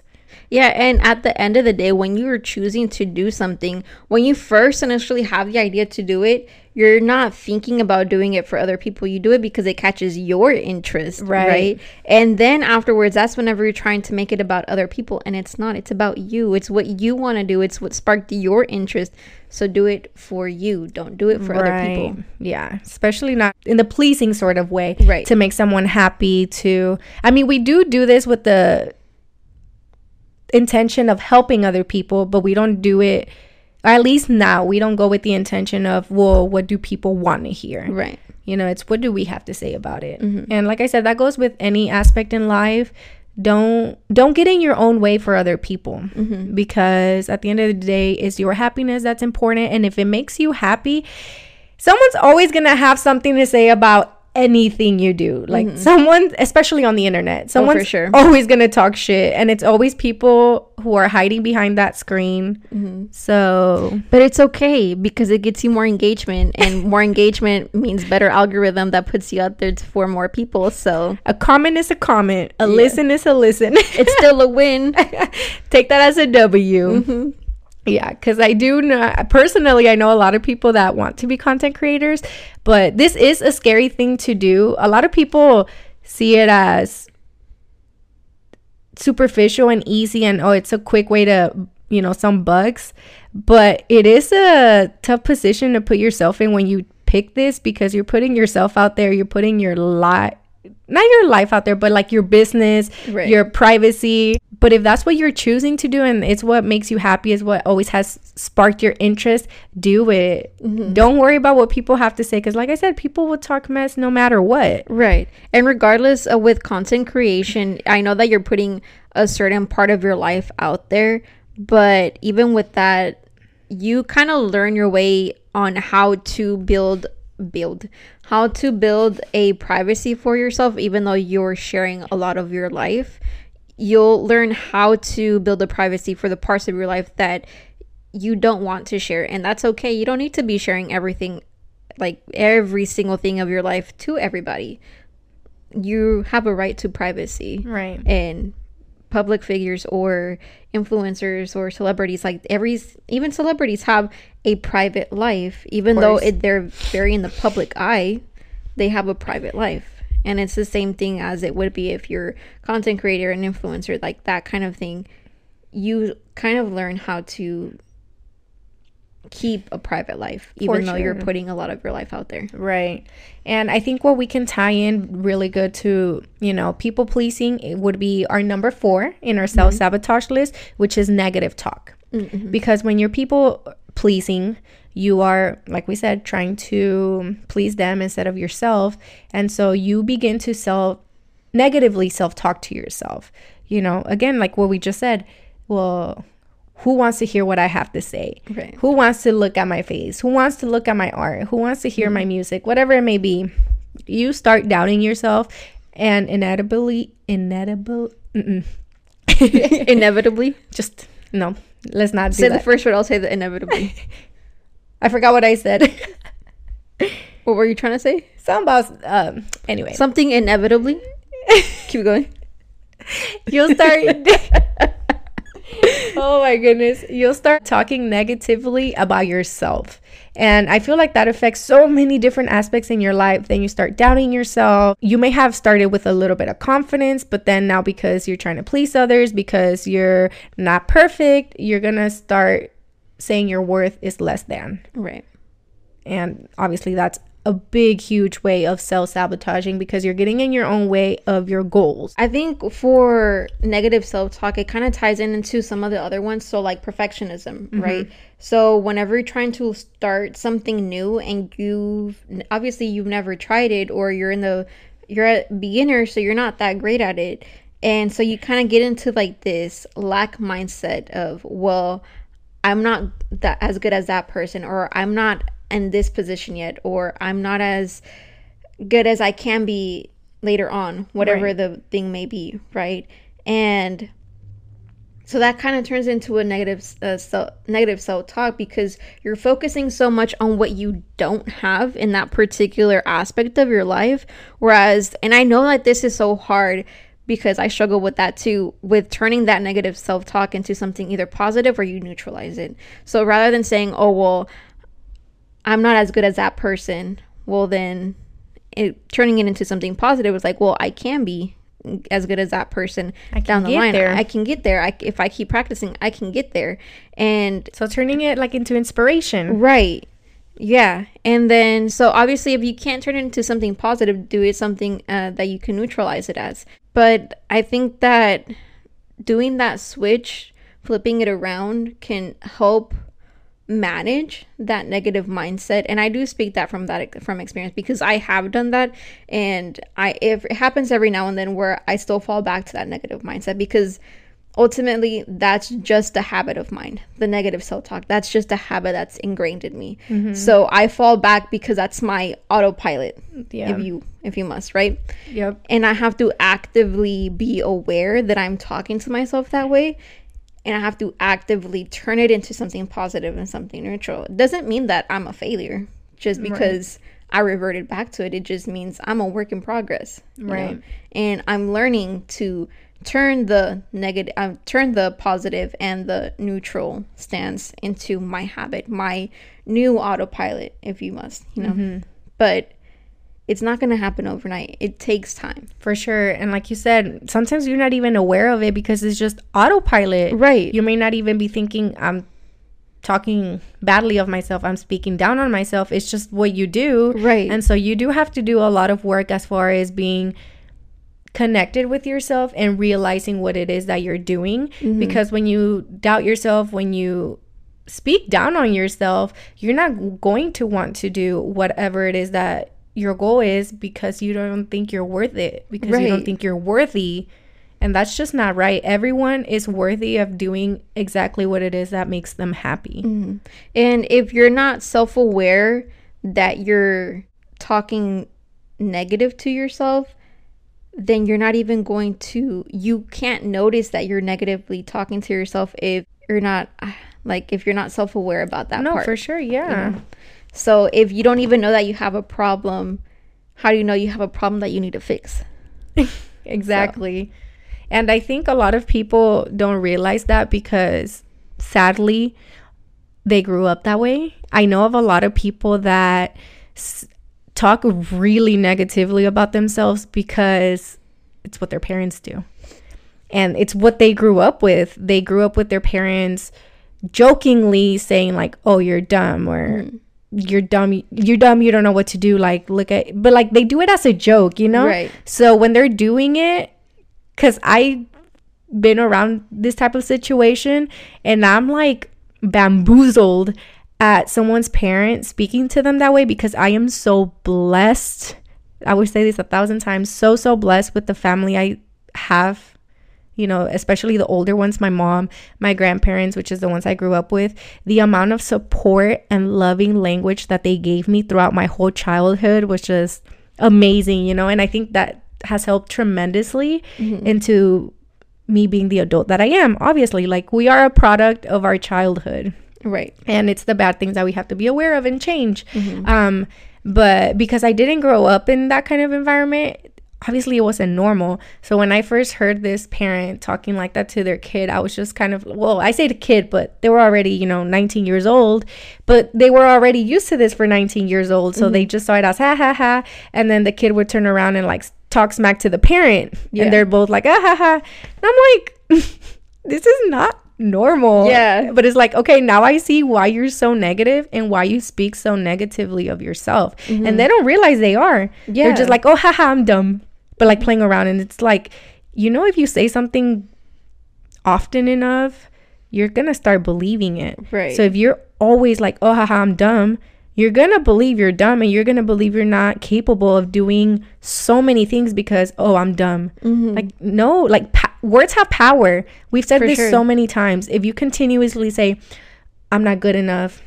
Yeah and at the end of the day when you're choosing to do something when you first initially have the idea to do it you're not thinking about doing it for other people. You do it because it catches your interest Right. right, and then afterwards that's whenever you're trying to make it about other people and it's not. It's about you. It's what you want to do. It's what sparked your interest. So do it for you. Don't do it for other people. Yeah, especially not in the pleasing sort of way. Right. To make someone happy to I mean, we do do this with the intention of helping other people, but we don't do it or at least now we don't go with the intention of, well, what do people want to hear? right You know, it's what do we have to say about it? Mm-hmm. And like I said, that goes with any aspect in life. Don't don't get in your own way for other people mm-hmm. because at the end of the day, it's your happiness that's important. And if it makes you happy, someone's always gonna have something to say about anything you do. Like mm-hmm. someone, especially on the internet, oh, someone's sure. always gonna talk shit, and it's always people who are hiding behind that screen. Mm-hmm. So But it's okay because it gets you more engagement, and more engagement means better algorithm that puts you out there to, for more people. So a comment is a comment, a listen is a listen. it's still a win. Take that as a W. Mm-hmm. Yeah, because I do know personally, I know a lot of people that want to be content creators, but this is a scary thing to do. A lot of people see it as superficial and easy, and oh, it's a quick way to, you know, some bugs. But it is a tough position to put yourself in when you pick this because you're putting yourself out there, you're putting your life. Not your life out there, but like your business, Right. your privacy but if that's what you're choosing to do and it's what makes you happy, is what always has sparked your interest, do it. Mm-hmm. Don't worry about what people have to say. Because, like I said, people will talk mess no matter what. Right. And regardless of with content creation, I know that you're putting a certain part of your life out there. But even with that, you kind of learn your way on how to build build how to build a privacy for yourself even though you're sharing a lot of your life you'll learn how to build a privacy for the parts of your life that you don't want to share and that's okay. You don't need to be sharing everything like every single thing of your life to everybody. You have a right to privacy. Right. And public figures or influencers or celebrities like every even celebrities have a private life even though it, they're very in the public eye they have a private life and it's the same thing as it would be if you're content creator and influencer like that kind of thing. You kind of learn how to keep a private life even For though you're putting a lot of your life out there. Right. And i think what we can tie in really good to you know people pleasing it would be our number four in our self-sabotage mm-hmm. list which is negative talk. Mm-hmm. because when you're people pleasing you are, like we said, trying to please them instead of yourself. And so you begin to self negatively self talk to yourself. You know, again, like what we just said, well, who wants to hear what I have to say? Right. Who wants to look at my face? Who wants to look at my art? Who wants to hear mm-hmm. my music? Whatever it may be. You start doubting yourself and inevitably, inedible, inevitably, just no, let's not say that. the first word. I'll say the inevitably. I forgot what I said. what were you trying to say? Something about um anyway. Something inevitably. Keep going. You'll start Oh my goodness. You'll start talking negatively about yourself. And I feel like that affects so many different aspects in your life. Then you start doubting yourself. You may have started with a little bit of confidence, but then now because you're trying to please others, because you're not perfect, you're going to start saying your worth is less than. Right. And obviously, that's a big, huge way of self sabotaging because you're getting in your own way of your goals. I think for negative self talk, it kind of ties in into some of the other ones. So, like perfectionism, mm-hmm. right? So, whenever you're trying to start something new and you've obviously you've never tried it or you're in the you're a beginner, so you're not that great at it. And so you kind of get into like this lack mindset of, well, I'm not that as good as that person or I'm not in this position yet or I'm not as good as I can be later on, whatever right. the thing may be, right? And so that kind of turns into a negative uh, self, negative self-talk because you're focusing so much on what you don't have in that particular aspect of your life whereas and I know that this is so hard because I struggle with that too, with turning that negative self talk into something either positive or you neutralize it. So rather than saying, oh, well, I'm not as good as that person, well, then it, turning it into something positive is like, well, I can be as good as that person down the line. There. I can get there. I, if I keep practicing, I can get there. And so turning it like into inspiration. Right. Yeah. And then, so obviously, if you can't turn it into something positive, do it something uh, that you can neutralize it as. But I think that doing that switch, flipping it around, can help manage that negative mindset. And i do speak that from that from experience because i have done that. And i if it happens every now and then where i still fall back to that negative mindset because ultimately that's just a habit of mine the negative self-talk that's just a habit that's ingrained in me mm-hmm. so i fall back because that's my autopilot yeah. if you if you must right yep and i have to actively be aware that i'm talking to myself that way and i have to actively turn it into something positive and something neutral it doesn't mean that i'm a failure just because right. i reverted back to it it just means i'm a work in progress right know? and i'm learning to turn the negative uh, turn the positive and the neutral stance into my habit my new autopilot if you must you know. Mm-hmm. but it's not going to happen overnight. It takes time. For sure. And like you said sometimes you're not even aware of it because it's just autopilot. Right. You may not even be thinking i'm talking badly of myself. I'm speaking down on myself. It's just what you do. Right. And so you do have to do a lot of work as far as being connected with yourself and realizing what it is that you're doing. Mm-hmm. Because when you doubt yourself, when you speak down on yourself, you're not going to want to do whatever it is that your goal is because you don't think you're worth it, because you don't think you're worthy. And that's just not right. Everyone is worthy of doing exactly what it is that makes them happy. Mm-hmm. And if you're not self aware that you're talking negative to yourself, then you're not even going to, you can't notice that you're negatively talking to yourself if you're not, like, if you're not self aware about that No, part. for sure. Yeah. know? So if you don't even know that you have a problem, how do you know you have a problem that you need to fix? Exactly. And I think a lot of people don't realize that because sadly, they grew up that way. I know of a lot of people that talk really negatively about themselves because it's what their parents do. And it's what they grew up with. They grew up with their parents jokingly saying like, "Oh, you're dumb," or mm. "You're dumb. You're dumb. You don't know what to do." Like, look at, but like they do it as a joke, you know? Right. So when they're doing it, because I been around this type of situation and I'm like bamboozled at someone's parent speaking to them that way because I am so blessed. I would say this a thousand times. So, so blessed with the family I have. You know, especially the older ones, my mom, my grandparents, which is the ones I grew up with, the amount of support and loving language that they gave me throughout my whole childhood was just amazing, you know, and I think that has helped tremendously mm-hmm. into me being the adult that I am. Obviously, like we are a product of our childhood Right. and it's the bad things that we have to be aware of and change. Um, but because I didn't grow up in that kind of environment, obviously it wasn't normal. So when I first heard this parent talking like that to their kid, I was just kind of well, I say the kid, but they were already you know 19 years old, but they were already used to this for 19 years old, so they just saw it as ha ha ha, and then the kid would turn around and like talk smack to the parent, Yeah. and they're both like ah ha ha, and I'm like, this is not normal. Yeah. But it's like, okay, now I see why you're so negative and why you speak so negatively of yourself. And mm-hmm. they don't realize they are. They're just like, oh, haha, I'm dumb. But like playing around. And it's like, you know, if you say something often enough, you're going to start believing it. Right. So if you're always like, oh, haha, I'm dumb, you're going to believe you're dumb and you're going to believe you're not capable of doing so many things because, oh, I'm dumb. Mm-hmm. Like, no, like pa- words have power. We've said For this sure. so many times. If you continuously say, I'm not good enough,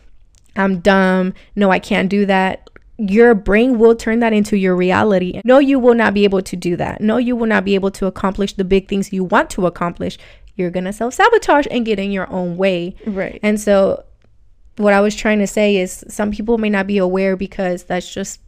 I'm dumb, no, I can't do that. Your brain will turn that into your reality. No, you will not be able to do that. No, you will not be able to accomplish the big things you want to accomplish. You're going to self sabotage and get in your own way. Right. And so, what I was trying to say is some people may not be aware because that's just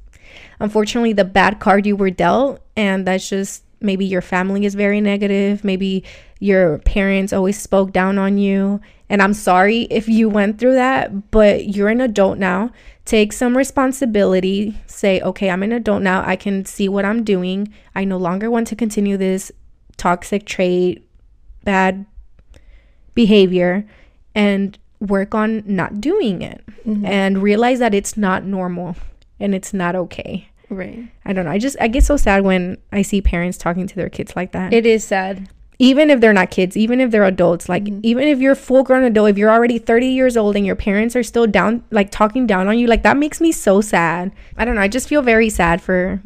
unfortunately the bad card you were dealt. And that's just maybe your family is very negative. Maybe your parents always spoke down on you. And I'm sorry if you went through that, but you're an adult now. Take some responsibility. Say, okay, I'm an adult now. I can see what I'm doing. I no longer want to continue this toxic trait, bad behavior and work on not doing it mm-hmm. and realize that it's not normal and it's not okay. Right. I don't know. I just I get so sad when I see parents talking to their kids like that. It is sad. even if they're not kids, even if they're adults, like mm-hmm. even if you're a full grown adult, if you're already 30 years old and your parents are still down like talking down on you, like that makes me so sad. I don't know. I just feel very sad for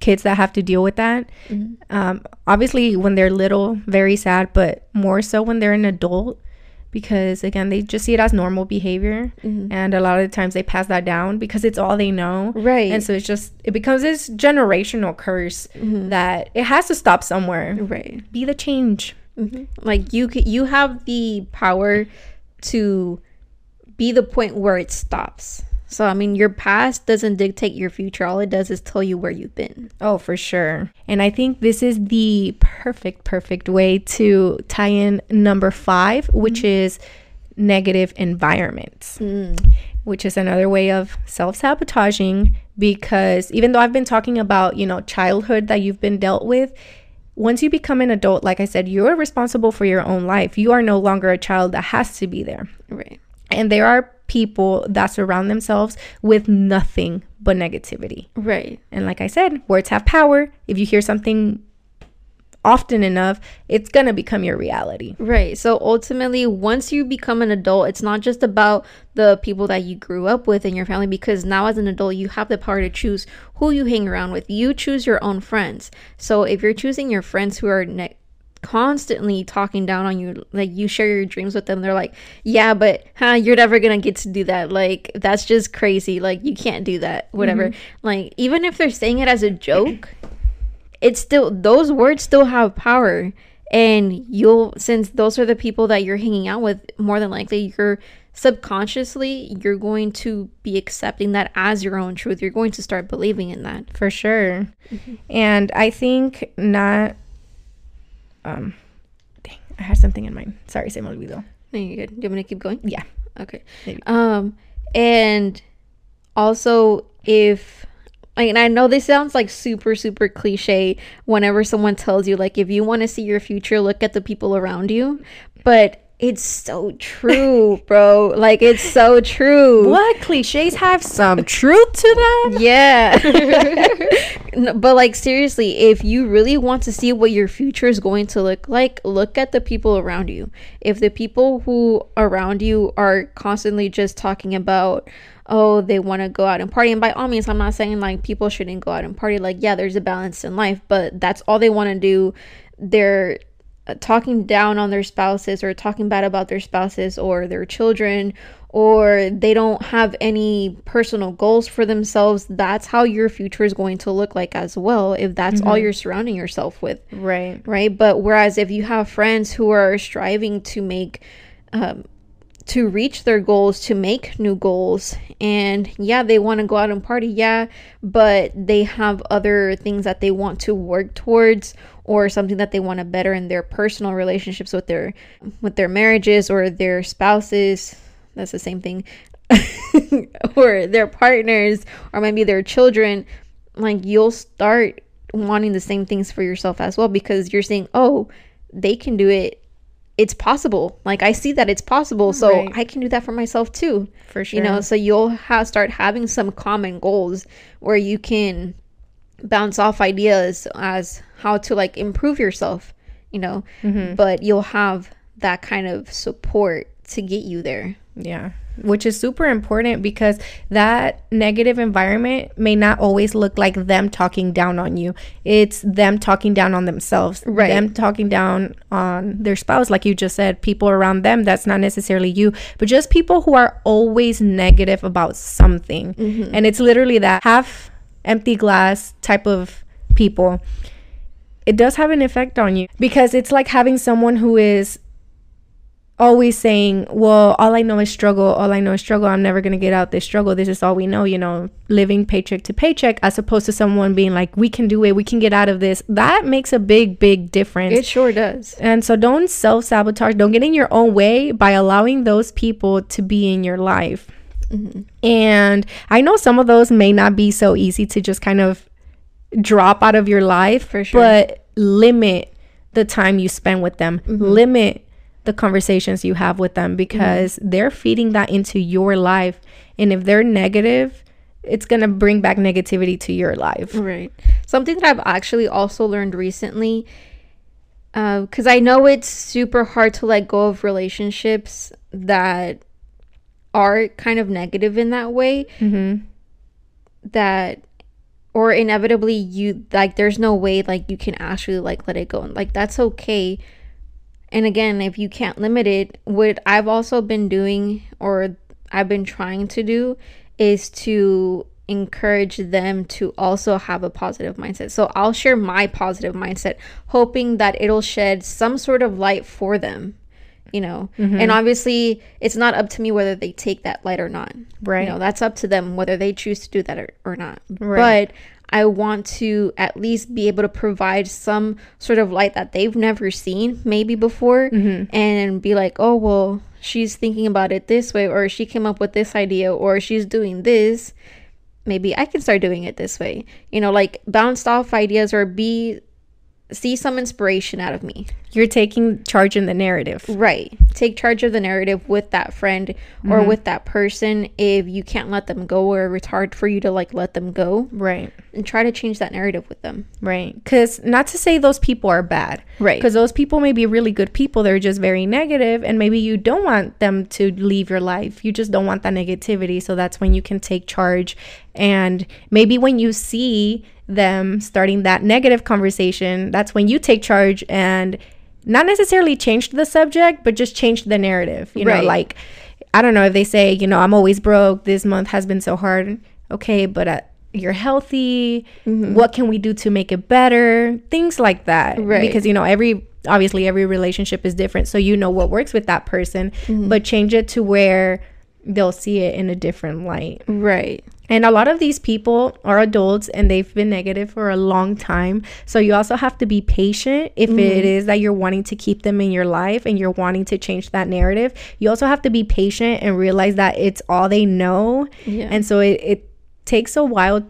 kids that have to deal with that. Mm-hmm. Um, obviously, when they're little, very sad, but more so when they're an adult because again, they just see it as normal behavior, mm-hmm. and a lot of the times they pass that down because it's all they know. Right. And so it's just it becomes this generational curse mm-hmm. that it has to stop somewhere. right. Be the change. Mm-hmm. Like you you have the power to be the point where it stops. So I mean your past doesn't dictate your future. All it does is tell you where you've been. Oh, for sure. And I think this is the perfect, perfect way to tie in number five, which mm-hmm. is negative environments, mm. which is another way of self sabotaging. Because even though I've been talking about, you know, childhood that you've been dealt with, once you become an adult, like I said, you're responsible for your own life. You are no longer a child that has to be there. Right. And there are people that surround themselves with nothing but negativity. Right. And like I said, words have power. If you hear something often enough, it's going to become your reality. Right. So ultimately, once you become an adult, it's not just about the people that you grew up with in your family, because now as an adult, you have the power to choose who you hang around with. You choose your own friends. So if you're choosing your friends who are ne- constantly talking down on you like you share your dreams with them they're like yeah but huh you're never gonna get to do that like that's just crazy like you can't do that whatever mm-hmm. like even if they're saying it as a joke it's still those words still have power and you'll since those are the people that you're hanging out with more than likely you're subconsciously you're going to be accepting that as your own truth you're going to start believing in that for sure mm-hmm. and i think not um, dang, I had something in mind. Sorry, se me olvidó. No, you're good. Do you want me to keep going? Yeah. Okay. Maybe. Um, and also if and I know this sounds like super, super cliche whenever someone tells you, like, if you want to see your future, look at the people around you. But it's so true, bro. Like it's so true. What cliches have some truth to that? Yeah. no, but like seriously, if you really want to see what your future is going to look like, look at the people around you. If the people who around you are constantly just talking about oh, they want to go out and party. And by all means, I'm not saying like people shouldn't go out and party. Like, yeah, there's a balance in life, but that's all they want to do. They're talking down on their spouses or talking bad about their spouses or their children or they don't have any personal goals for themselves that's how your future is going to look like as well if that's mm-hmm. all you're surrounding yourself with. Right. Right? But whereas if you have friends who are striving to make um, to reach their goals to make new goals. And yeah they want to go out and party yeah but they have other things that they want to work towards or something that they want to better in their personal relationships with their with their marriages or their spouses. That's the same thing. Or their partners or maybe their children. Like you'll start wanting the same things for yourself as well because you're saying oh they can do it it's possible like i see that it's possible so right. i can do that for myself too for sure you know so you'll have start having some common goals where you can bounce off ideas as how to like improve yourself, you know, mm-hmm. but you'll have that kind of support to get you there. Yeah. Which is super important because that negative environment may not always look like them talking down on you. It's them talking down on themselves. Right. Them talking down on their spouse, like you just said, people around them. That's not necessarily you, but just people who are always negative about something. Mm-hmm. And it's literally that half empty glass type of people, it does have an effect on you because it's like having someone who is always saying, Well, all I know is struggle. All I know is struggle. I'm never going to get out this struggle. This is all we know, you know, living paycheck to paycheck, as opposed to someone being like, We can do it. We can get out of this. That makes a big, big difference. It sure does. And so don't self sabotage. Don't get in your own way by allowing those people to be in your life. Mm-hmm. And I know some of those may not be so easy to just kind of drop out of your life, for sure. But limit the time you spend with them. Mm-hmm. Limit the conversations you have with them because mm-hmm. they're feeding that into your life. And if they're negative, it's going to bring back negativity to your life. Right. Something that I've actually also learned recently because uh, I know it's super hard to let go of relationships that are kind of negative in that way mm-hmm. that or inevitably you like there's no way like you can actually like let it go and like that's okay and again if you can't limit it what i've also been doing or i've been trying to do is to encourage them to also have a positive mindset. So i'll share my positive mindset hoping that it'll shed some sort of light for them you know? Mm-hmm. and obviously it's not up to me whether they take that light or not. Right. you know that's up to them whether they choose to do that or, or not. Right. but i want to at least be able to provide some sort of light that they've never seen maybe before mm-hmm. and be like oh well she's thinking about it this way or she came up with this idea or she's doing this maybe i can start doing it this way you know like bounced off ideas or be see some inspiration out of me. You're taking charge in the narrative. Right. Take charge of the narrative with that friend or mm-hmm. with that person if you can't let them go or it's hard for you to like let them go. Right. and try to change that narrative with them. Right. Because not to say those people are bad. Right. Because those people may be really good people. They're just very negative, and maybe you don't want them to leave your life. You just don't want that negativity. So that's when you can take charge. And maybe when you see them starting that negative conversation, that's when you take charge and not necessarily change the subject, but just change the narrative. You know, like, I don't know if they say, you know, I'm always broke. This month has been so hard. Okay, but uh, you're healthy. What can we do to make it better? Things like that. Right. Because, you know, every, obviously, every relationship is different. So you know what works with that person, but change it to where they'll see it in a different light. Right. And a lot of these people are adults and they've been negative for a long time. So you also have to be patient if it mm-hmm. is that you're wanting to keep them in your life and you're wanting to change that narrative. You also have to be patient and realize that it's all they know. Yeah. And so it, it takes a while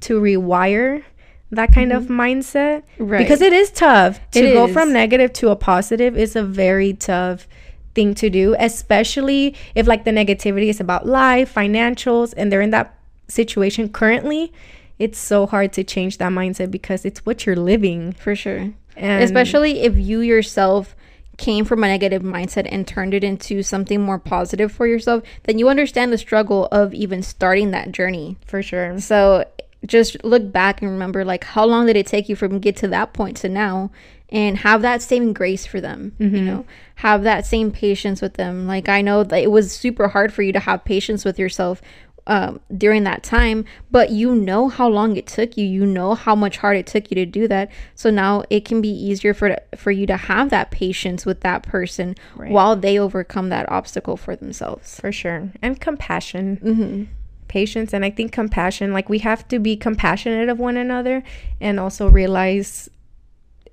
to rewire that kind of mm-hmm. mindset. Right. Because it is tough. To It go is. from negative to a positive is a very tough thing to do, especially if like the negativity is about life, financials, and they're in that situation currently. It's so hard to change that mindset because it's what you're living. For sure. And Especially if you yourself came from a negative mindset and turned it into something more positive for yourself, then you understand the struggle of even starting that journey. for sure. So just look back and remember like how long did it take you from get to that point to now and have that same grace for them you mm-hmm. know have that same patience with them like i know that it was super hard for you to have patience with yourself um, during that time but you know how long it took you you know how much hard it took you to do that so now it can be easier for for you to have that patience with that person while they overcome that obstacle for themselves For sure. And compassion. Patience. And I think compassion, like we have to be compassionate of one another and also realize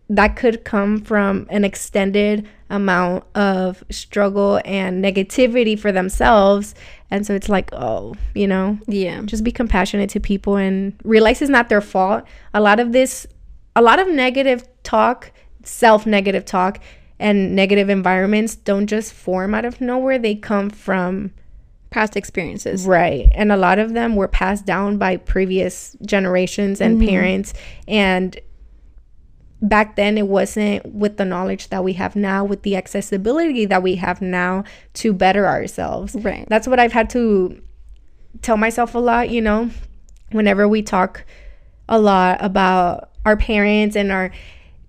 that could come from an extended amount of struggle and negativity for themselves. And so it's like, oh, you know, yeah just be compassionate to people and realize it's not their fault. A lot of this, a lot of negative talk, self negative talk, and negative environments don't just form out of nowhere. They come from past experiences Right. And a lot of them were passed down by previous generations and mm-hmm. parents. And back then, it wasn't with the knowledge that we have now, with the accessibility that we have now to better ourselves. Right. That's what I've had to tell myself a lot, you know, whenever we talk a lot about our parents and our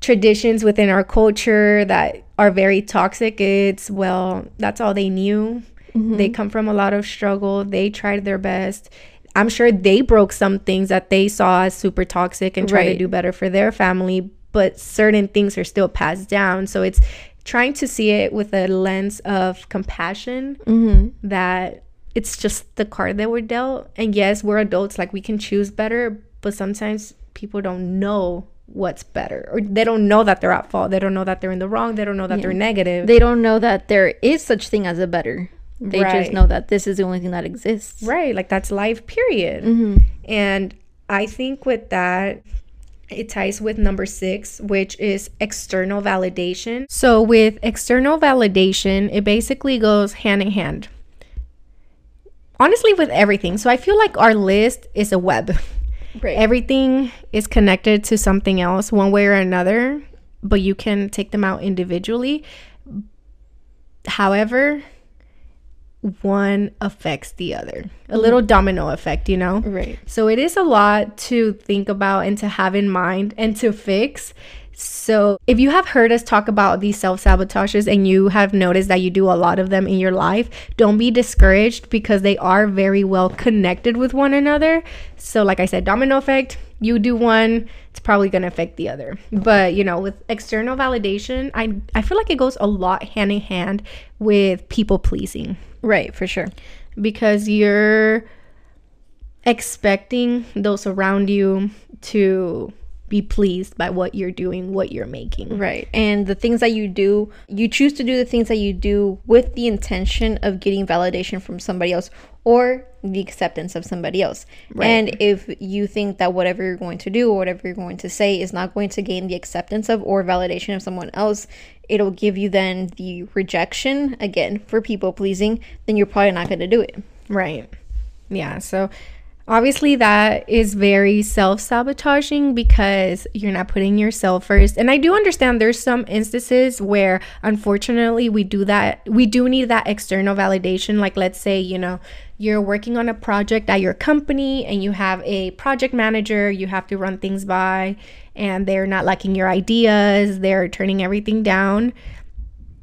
traditions within our culture that are very toxic. It's, well, that's all they knew. Mm-hmm. They come from a lot of struggle. They tried their best. I'm sure they broke some things that they saw as super toxic and tried to do better for their family, but certain things are still passed down. So it's trying to see it with a lens of compassion mm-hmm. that it's just the card that we're dealt. And yes, we're adults, like we can choose better, but sometimes people don't know what's better or they don't know that they're at fault. They don't know that they're in the wrong. They don't know that they're negative. they don't know that there is such thing as a better. They Right. just know that this is the only thing that exists. right. Like that's life, period. Mm-hmm. And I think with that, it ties with number six, which is external validation. So, with external validation, it basically goes hand in hand. Honestly, with everything. So, I feel like our list is a web. Right. Everything is connected to something else, one way or another, but you can take them out individually. However, one affects the other. A mm-hmm. little domino effect, you know? right. So it is a lot to think about and to have in mind and to fix. So if you have heard us talk about these self sabotages and you have noticed that you do a lot of them in your life, don't be discouraged because they are very well connected with one another. So, like I said, domino effect, you do one, it's probably going to affect the other. But, you know, with external validation, I, I feel like it goes a lot hand in hand with people pleasing Right, for sure. because you're expecting those around you to be pleased by what you're doing, what you're making. Right. And the things that you do, you choose to do the things that you do with the intention of getting validation from somebody else or the acceptance of somebody else. Right. And if you think that whatever you're going to do or whatever you're going to say is not going to gain the acceptance of or validation of someone else, it'll give you then the rejection again for people pleasing, then you're probably not going to do it. Right. Yeah. So obviously that is very self-sabotaging because you're not putting yourself first. And i do understand there's some instances where unfortunately we do that we do need that external validation. Like let's say you know you're working on a project at your company and you have a project manager you have to run things by and they're not liking your ideas they're turning everything down.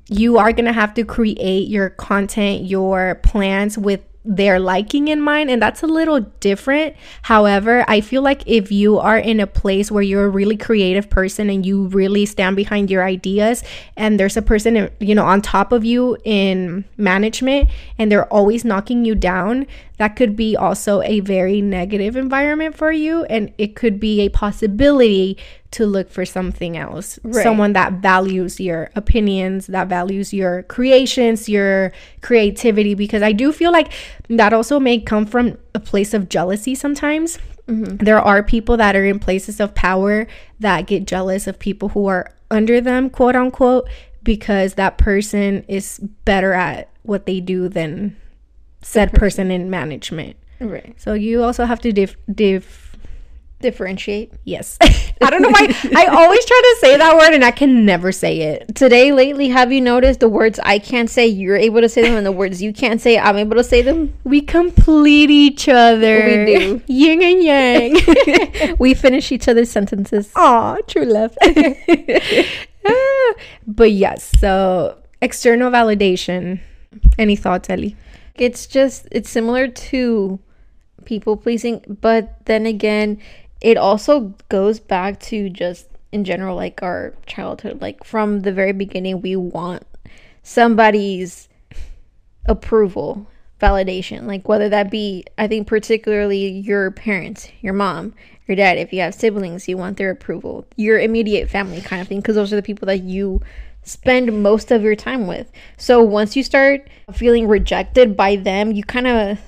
You are going to have to create your content your plans with their liking in mind and that's a little different. However i feel like if you are in a place where you're a really creative person and you really stand behind your ideas and there's a person you know on top of you in management and they're always knocking you down that could be also a very negative environment for you and it could be a possibility to look for something else right. someone that values your opinions that values your creations your creativity because i do feel like that also may come from a place of jealousy sometimes mm-hmm. there are people that are in places of power that get jealous of people who are under them quote unquote because that person is better at what they do than said person. person in management right so you also have to diff, diff differentiate. Yes. I don't know why I always try to say that word and I can never say it. Today, lately, have you noticed the words I can't say, you're able to say them, and the words you can't say, I'm able to say them? We complete each other. We do. Yin and yang. we finish each other's sentences. Aw, true love. Ah, but yes, so external validation. Any thoughts, Eli? It's just, it's similar to people pleasing, but then again, it also goes back to just in general like our childhood. Like from the very beginning we want somebody's approval validation. Like whether that be i think particularly your parents your mom your dad if you have siblings you want their approval. Your immediate family kind of thing because those are the people that you spend most of your time with. So once you start feeling rejected by them you kind of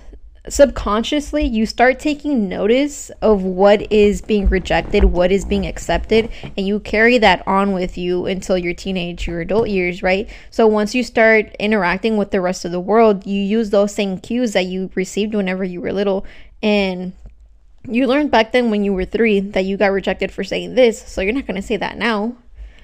subconsciously you start taking notice of what is being rejected, what is being accepted, and you carry that on with you until your teenage, your adult years, right? So once you start interacting with the rest of the world, you use those same cues that you received whenever you were little and you learned back then when you were 3 that you got rejected for saying this, so you're not going to say that now.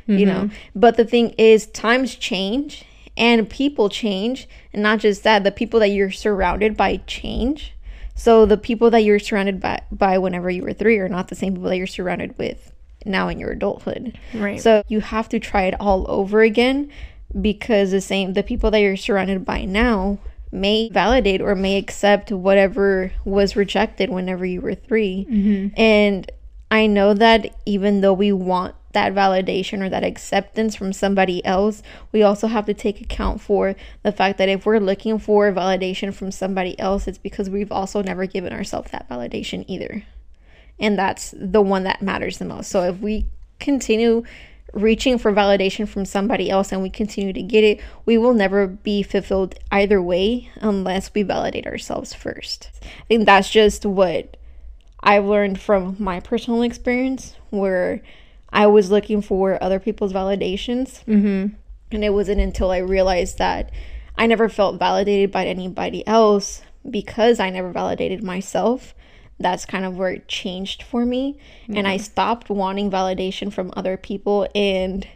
Mm-hmm. You know, but the thing is times change and people change and not just that the people that you're surrounded by change. So the people that you're surrounded by by whenever you were three are not the same people that you're surrounded with now in your adulthood. Right. So you have to try it all over again because the same the people that you're surrounded by now may validate or may accept whatever was rejected whenever you were 3 mm-hmm. and i know that even though we want that validation or that acceptance from somebody else, we also have to take account for the fact that if we're looking for validation from somebody else, it's because we've also never given ourselves that validation either. And that's the one that matters the most. So if we continue reaching for validation from somebody else and we continue to get it, we will never be fulfilled either way unless we validate ourselves first. I think that's just what I've learned from my personal experience where I was looking for other people's validations. Mm-hmm. And it wasn't until I realized that I never felt validated by anybody else because I never validated myself. That's kind of where it changed for me. Mm-hmm. And I stopped wanting validation from other people. And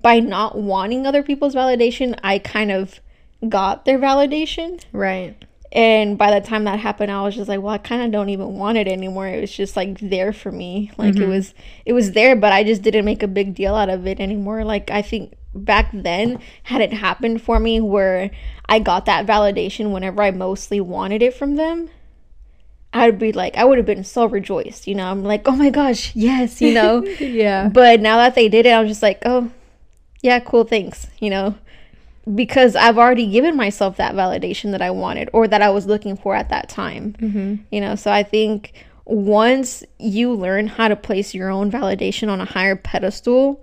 by not wanting other people's validation, I kind of got their validation. Right. And by the time that happened, I was just like, well, I kind of don't even want it anymore. It was just like there for me. Like mm-hmm. it was it was there, but I just didn't make a big deal out of it anymore. Like I think back then had it happened for me where I got that validation whenever I mostly wanted it from them, I would be like, I would have been so rejoiced, you know. I'm like, oh my gosh, yes, you know. yeah. But now that they did it, I'm just like, oh, yeah, cool, thanks, you know because I've already given myself that validation that I wanted or that I was looking for at that time. Mm-hmm. You know, so I think once you learn how to place your own validation on a higher pedestal,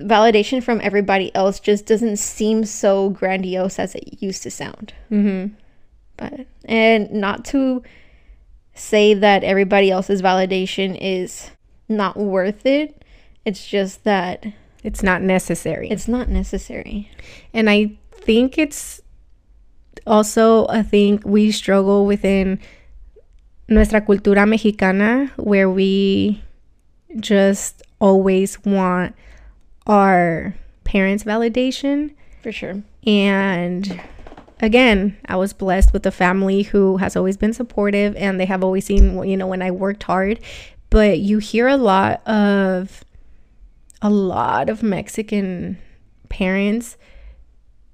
validation from everybody else just doesn't seem so grandiose as it used to sound. Mm-hmm. But, and not to say that everybody else's validation is not worth it, it's just that it's not necessary. It's not necessary. And I think it's also a thing we struggle within nuestra cultura mexicana where we just always want our parents' validation. For sure. And again, I was blessed with a family who has always been supportive and they have always seen, you know, when I worked hard. But you hear a lot of, a lot of Mexican parents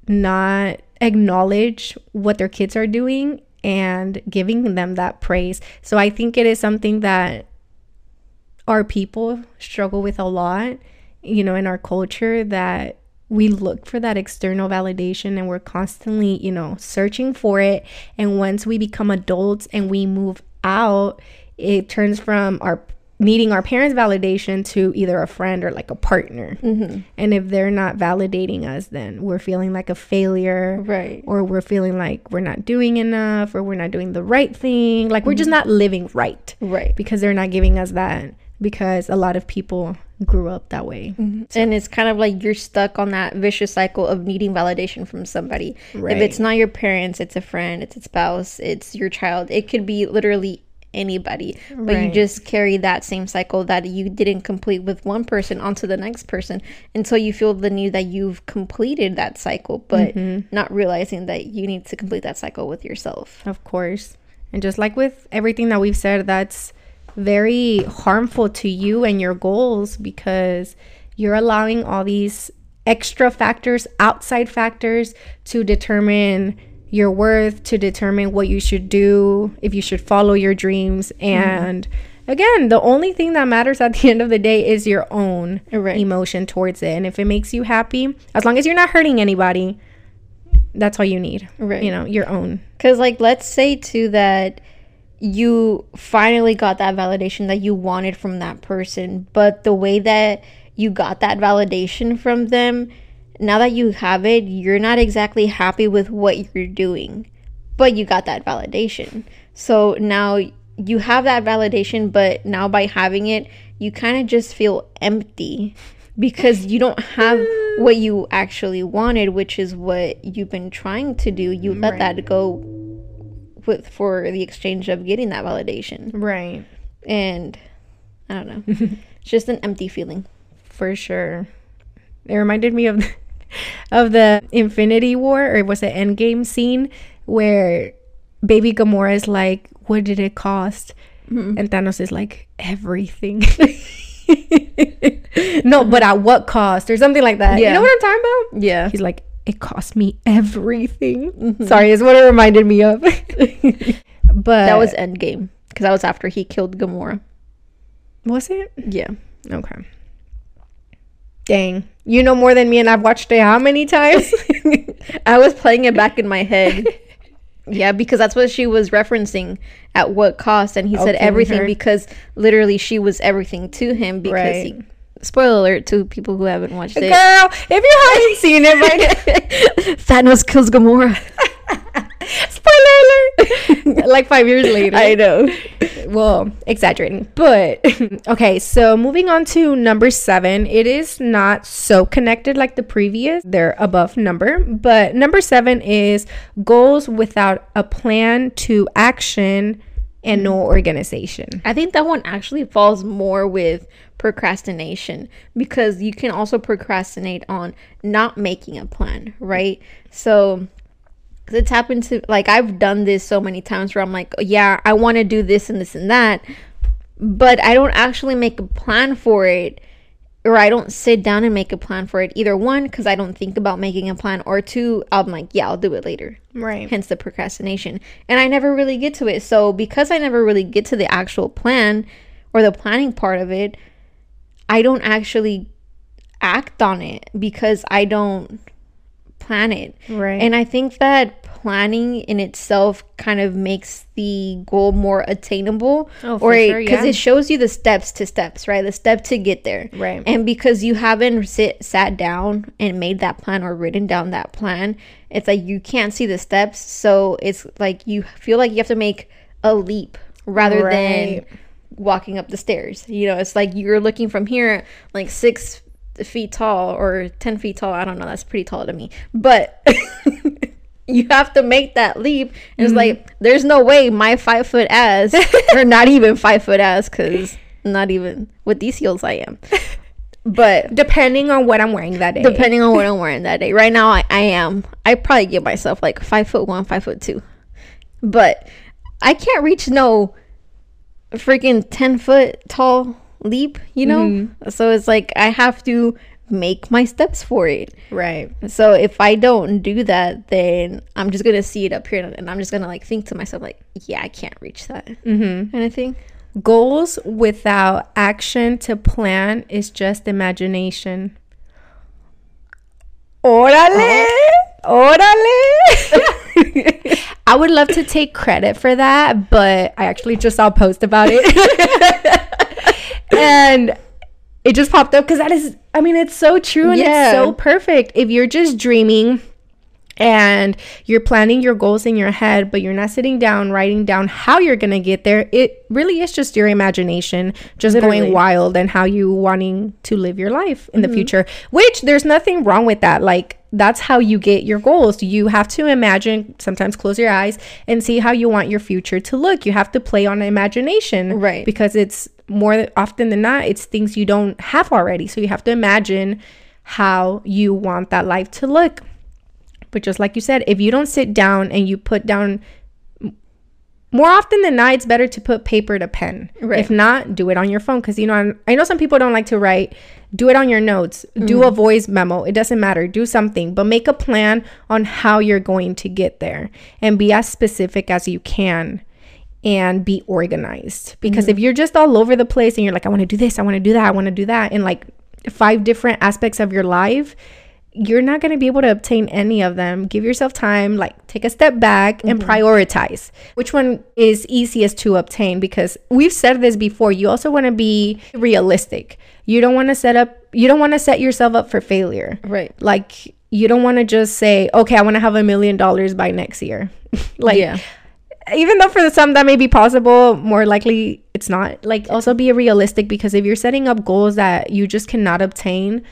not acknowledge what their kids are doing and giving them that praise. So I think it is something that our people struggle with a lot, you know, in our culture that we look for that external validation and we're constantly, you know, searching for it. And once we become adults and we move out, it turns from our needing our parents' validation to either a friend or like a partner. Mm-hmm. And if they're not validating us, then we're feeling like a failure. Right. Or we're feeling like we're not doing enough or we're not doing the right thing. Like we're just not living right Right. because they're not giving us that because a lot of people grew up that way. And it's kind of like you're stuck on that vicious cycle of needing validation from somebody. Right. If it's not your parents, it's a friend, it's a spouse, it's your child. It could be literally anybody. But you just carry that same cycle that you didn't complete with one person onto the next person until you feel the need that you've completed that cycle, but mm-hmm. not realizing that you need to complete that cycle with yourself. Of course. And just like with everything that we've said, that's very harmful to you and your goals because you're allowing all these extra factors, outside factors, to determine your worth, to determine what you should do, if you should follow your dreams. Mm-hmm. And again, the only thing that matters at the end of the day is your own Right. emotion towards it. And if it makes you happy, as long as you're not hurting anybody, that's all you need. Right. You know, your own. Because, like, let's say too that you finally got that validation that you wanted from that person, but the way that you got that validation from them, now that you have it, you're not exactly happy with what you're doing, but you got that validation. So now you have that validation, but now by having it, you kind of just feel empty because you don't have what you actually wanted, which is what you've been trying to do. You let that go with for the exchange of getting that validation. Right. And I don't know. it's just an empty feeling. For sure. It reminded me of of the Infinity War or it was it Endgame scene where baby Gamora is like, What did it cost? Mm-hmm. And Thanos is like, Everything. no, but at what cost? Or something like that. Yeah. You know what I'm talking about? Yeah. He's like, It cost me everything. Mm-hmm. Sorry, is what it reminded me of. but That was Endgame. Because that was after he killed Gamora. was it? Yeah. Okay. Dang. You know more than me, and I've watched it how many times? I was playing it back in my head. Yeah, because that's what she was referencing at what cost. And he said everything her. because literally she was everything to him because Right. he. Spoiler alert to people who haven't watched it. Girl, if you haven't seen it right Thanos kills Gamora. spoiler alert. like five years later. I know. well, exaggerating. But okay, so moving on to number seven. It is not so connected like the previous. They're above number. But number seven is goals without a plan to action and no organization. I think that one actually falls more with procrastination because you can also procrastinate on not making a plan, right? So, because it's happened to like I've done this so many times where I'm like, yeah, I want to do this and this and that, but I don't actually make a plan for it. Or I don't sit down and make a plan for it. Either one, because I don't think about making a plan, or two, I'm like, yeah, I'll do it later Right. hence the procrastination. And I never really get to it. So because I never really get to the actual plan or the planning part of it, I don't actually act on it because I don't plan it. Right. And I think that planning in itself kind of makes the goal more attainable Oh, or for sure, because yeah. it shows you the steps to steps, right? The step to get there. Right. And because you haven't sit sat down and made that plan or written down that plan, it's like you can't see the steps, so it's like you feel like you have to make a leap rather Right. than walking up the stairs. You know, it's like you're looking from here like 6 feet tall or 10 feet tall. I don't know, that's pretty tall to me. But you have to make that leap. And it's mm-hmm. like, there's no way my five foot ass, or not even five foot ass, because not even with these heels I am. But Depending on what I'm wearing that day. depending on what I'm wearing that day. Right now, I, I am. I probably give myself like five foot one, five foot two. But I can't reach no freaking 10 foot tall leap, you know? So it's like I have to make my steps for it. right. So if I don't do that, then I'm just gonna see it up here, and I'm just gonna like think to myself, like, yeah, I can't reach that Mm-hmm. kind of thing. Goals without action to plan is just imagination. Órale! Órale! I would love to take credit for that, but I actually just saw a post about it. and it just popped up because that is, I mean, it's so true and Yeah. it's so perfect. If you're just dreaming and you're planning your goals in your head, but you're not sitting down writing down how you're gonna get there, it really is just your imagination just Literally. going wild and how you wanting to live your life in the mm-hmm. future. Which there's nothing wrong with that. Like that's how you get your goals. You have to imagine, sometimes close your eyes and see how you want your future to look. You have to play on imagination. Right. Because it's more often than not, it's things you don't have already. So you have to imagine how you want that life to look. But just like you said, if you don't sit down and you put down more often than not, it's better to put paper to pen. Right. If not, do it on your phone. Because you know, I'm- I know some people don't like to write. Do it on your notes. Do mm-hmm. a voice memo. It doesn't matter. Do something, but make a plan on how you're going to get there, and be as specific as you can, and be organized. Because if mm-hmm. you're just all over the place and you're like, I want to do this, I want to do that, I want to do that, in like five different aspects of your life, you're not going to be able to obtain any of them. Give yourself time, like take a step back and mm-hmm. prioritize which one is easiest to obtain because we've said this before. You also want to be realistic. You don't want to set up you don't want to set yourself up for failure. Right. Like you don't want to just say, "Okay, I want to have a million dollars by next year." like yeah. Even though for some that may be possible, more likely it's not. Like also be realistic because if you're setting up goals that you just cannot obtain,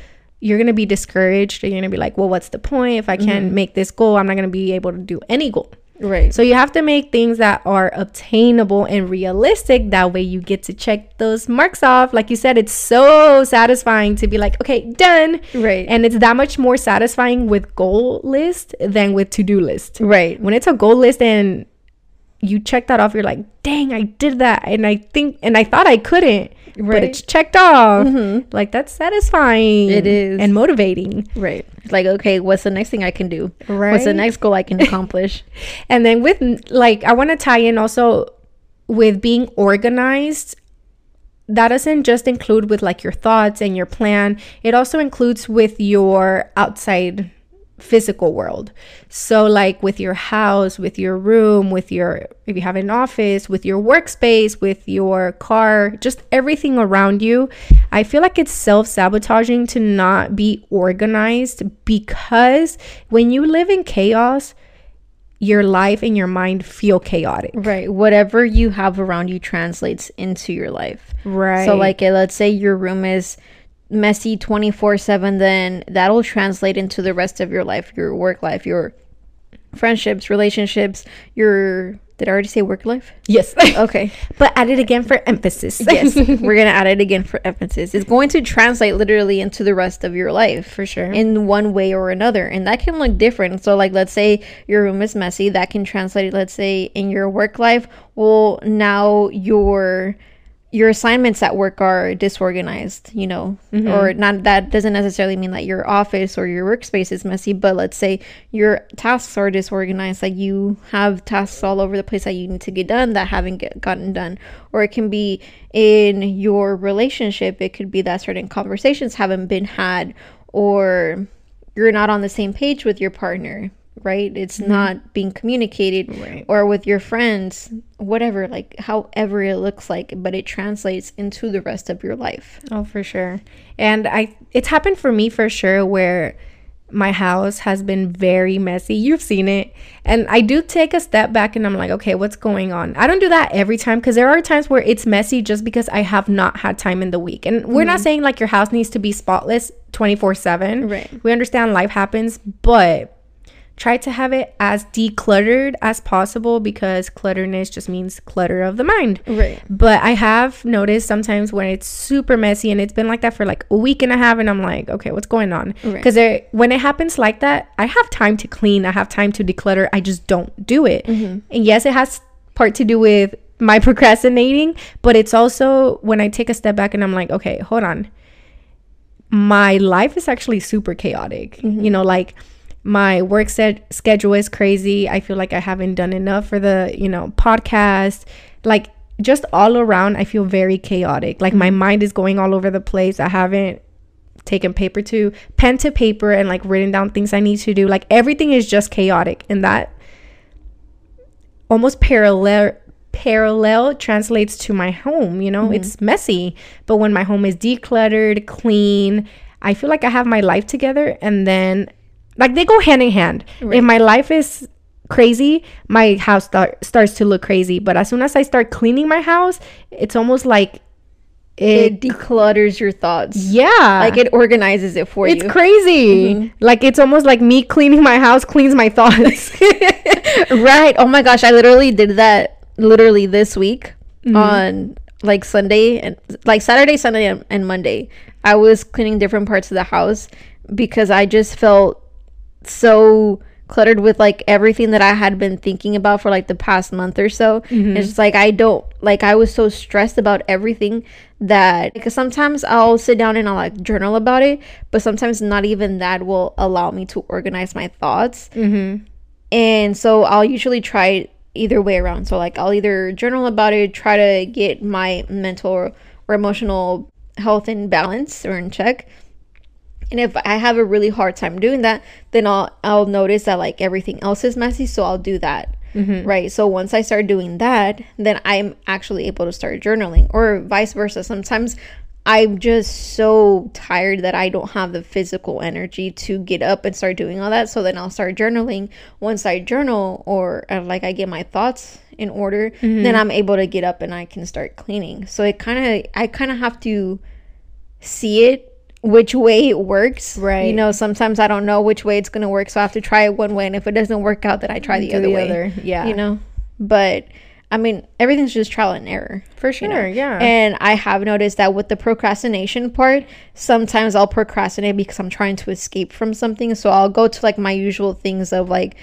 you're gonna be discouraged. You're gonna be like, well, what's the point if I mm-hmm. can't make this goal? I'm not gonna be able to do any goal. Right. So you have to make things that are obtainable and realistic. That way you get to check those marks off. Like you said, it's so satisfying to be like, okay, done. Right. And it's that much more satisfying with goal list than with to-do list right. when it's a goal list and you check that off, you're like, dang, I did that. And I think, and I thought I couldn't, but it's checked off. Mm-hmm. Like, that's satisfying. It is. And motivating. Right. It's like, okay, what's the next thing I can do? right What's the next goal I can accomplish? And then with, like, I want to tie in also with being organized. That doesn't just include with like your thoughts and your plan, it also includes with your outside physical world. So like with your house, with your room, with your if you have an office, with your workspace, with your car, just everything around you. I feel like it's self-sabotaging to not be organized because when you live in chaos, your life and your mind feel chaotic. right. Whatever you have around you translates into your life. Right. So, like, uh, let's say your room is messy 24 7, then that'll translate into the rest of your life, your work life, your friendships, relationships, your. Did I already say work life? yes. Okay. but add it again for emphasis. yes. We're going to add it again for emphasis. It's going to translate literally into the rest of your life. For sure. in one way or another and that can look different so like let's say your room is messy that can translate let's say in your work life well now your your assignments at work are disorganized you know mm-hmm. or not that doesn't necessarily mean that your office or your workspace is messy but let's say your tasks are disorganized like you have tasks all over the place that you need to get done that haven't get, gotten done. Or it can be in your relationship it could be that certain conversations haven't been had or you're not on the same page with your partner right it's mm-hmm. not being communicated Right. or with your friends whatever like however it looks like but it translates into the rest of your life Oh, for sure. And I it's happened for me for sure where my house has been very messy. You've seen it. And I do take a step back and I'm like, okay, what's going on? I don't do that every time because there are times where it's messy just because I have not had time in the week. And we're not mm-hmm. saying like your house needs to be spotless 24/7. Right. We understand life happens, but try to have it as decluttered as possible because clutterness just means clutter of the mind. Right. But I have noticed sometimes when it's super messy and it's been like that for like a week and a half, and I'm like, okay, what's going on? Right. Because when it happens like that, I have time to clean, I have time to declutter. I just don't do it. Mm-hmm. And yes, it has part to do with my procrastinating, but it's also when I take a step back and I'm like, okay, hold on. My life is actually super chaotic. Mm-hmm. You know, like my work set schedule is crazy. I feel like I haven't done enough for the, you know, podcast. Like just all around, I feel very chaotic. Like my mm-hmm. mind is going all over the place. I haven't taken paper to pen to paper and like written down things I need to do. Like everything is just chaotic. And that almost parallel parallel translates to my home you know it's mm-hmm. messy but when my home is decluttered clean i feel like i have my life together and then like they go hand in hand if my life is crazy my house start, starts to look crazy but as soon as i start cleaning my house it's almost like it, It declutters your thoughts. yeah Like it organizes it for it's you. It's crazy like it's almost like me cleaning my house cleans my thoughts right. Oh my gosh, I literally did that literally this week Mm-hmm. on like Sunday and like Saturday, Sunday, and, and Monday. I was cleaning different parts of the house because I just felt so cluttered with like everything that I had been thinking about for like the past month or so. Mm-hmm. It's just like I don't like I was so stressed about everything that because sometimes I'll sit down and I'll like journal about it, but sometimes not even that will allow me to organize my thoughts. mm-hmm. And so I'll usually try either way around. So like I'll either journal about it, try to get my mental or, or emotional health in balance or in check. And if I have a really hard time doing that, then I'll I'll notice that like everything else is messy, so I'll do that. Right. So once I start doing that, then I'm actually able to start journaling or vice versa. Sometimes I'm just so tired that I don't have the physical energy to get up and start doing all that. So then I'll start journaling. Once I journal or uh, like I get my thoughts in order, then I'm able to get up and I can start cleaning. So it kind of, I kind of have to see it which way it works. Right. You know, sometimes I don't know which way it's going to work. So I have to try it one way. And if it doesn't work out, then I try the other the way. other, yeah. You know, but I mean, everything's just trial and error. for you sure know? yeah And I have noticed that with the procrastination part, sometimes I'll procrastinate because I'm trying to escape from something. So I'll go to like my usual things of like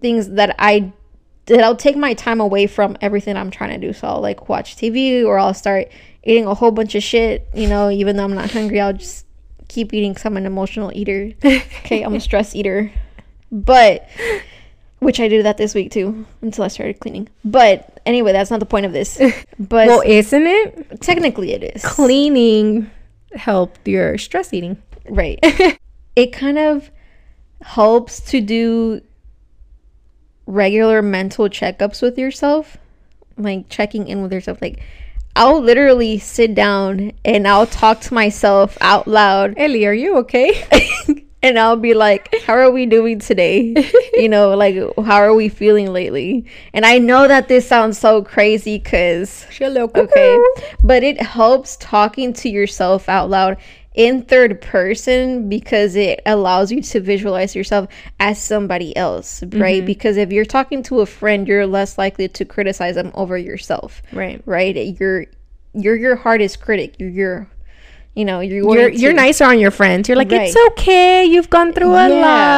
things that I that I'll take my time away from everything I'm trying to do. So I'll like watch TV or I'll start eating a whole bunch of shit, you know, even though I'm not hungry, I'll just keep eating because I'm an emotional eater. okay, I'm a stress eater. But which I did that this week too until I started cleaning. But anyway, that's not the point of this. But well isn't it technically it is. cleaning help your stress eating Right. it kind of helps to do regular mental checkups with yourself, like checking in with yourself. Like, I'll literally sit down and I'll talk to myself out loud Eli are you okay and I'll be like, How are we doing today? you know, like, how are we feeling lately? And I know that this sounds so crazy because okay but it helps talking to yourself out loud in third person because it allows you to visualize yourself as somebody else right? Mm-hmm. Because if you're talking to a friend you're less likely to criticize them over yourself right. right? You're you're your hardest critic. You're your you know you're you're you're nicer on your friends. You're like, it's okay, you've gone through a Yeah.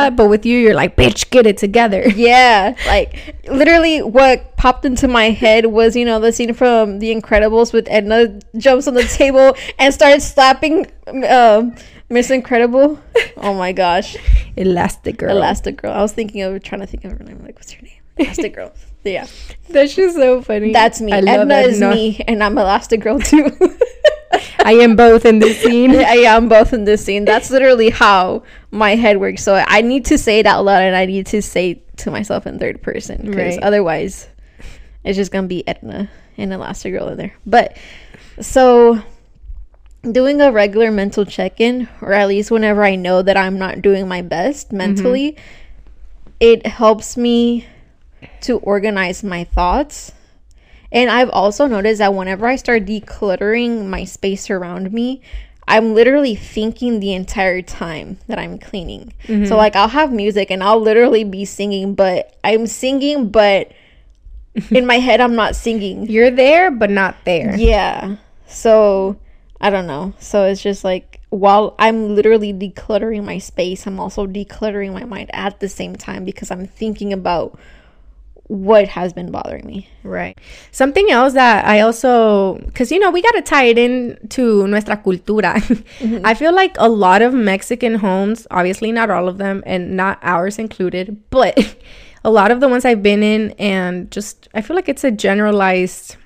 lot. But with you, you're like, bitch, get it together. Yeah, like literally what popped into my head was, you know, the scene from The Incredibles with Edna jumps on the table and starts slapping um Miss Incredible. Oh my gosh. Elastigirl. Elastic Girl. I was thinking of trying to think of her name. Like, what's her name? Elastigirl. Yeah. That's just so funny. That's me. Love Edna is Edna. me and I'm Elastigirl too. I am both in this scene. I am both in this scene. That's literally how my head works. So I need to say it out loud and I need to say it to myself in third person because Right. otherwise it's just gonna be Edna and Elastigirl in there. But so doing a regular mental check-in, or at least whenever I know that I'm not doing my best mm-hmm. mentally, it helps me to organize my thoughts. And I've also noticed that whenever I start decluttering my space around me, I'm literally thinking the entire time that I'm cleaning. Mm-hmm. So like I'll have music and I'll literally be singing, but I'm singing, but in my head I'm not singing. You're there, but not there. Yeah. So I don't know. So it's just like while I'm literally decluttering my space, I'm also decluttering my mind at the same time because I'm thinking about what has been bothering me. Right. Something else that I also, because you know, we got to tie it in to nuestra cultura. Mm-hmm. I feel like a lot of Mexican homes, obviously not all of them, and not ours included, but a lot of the ones I've been in, and just, I feel like it's a generalized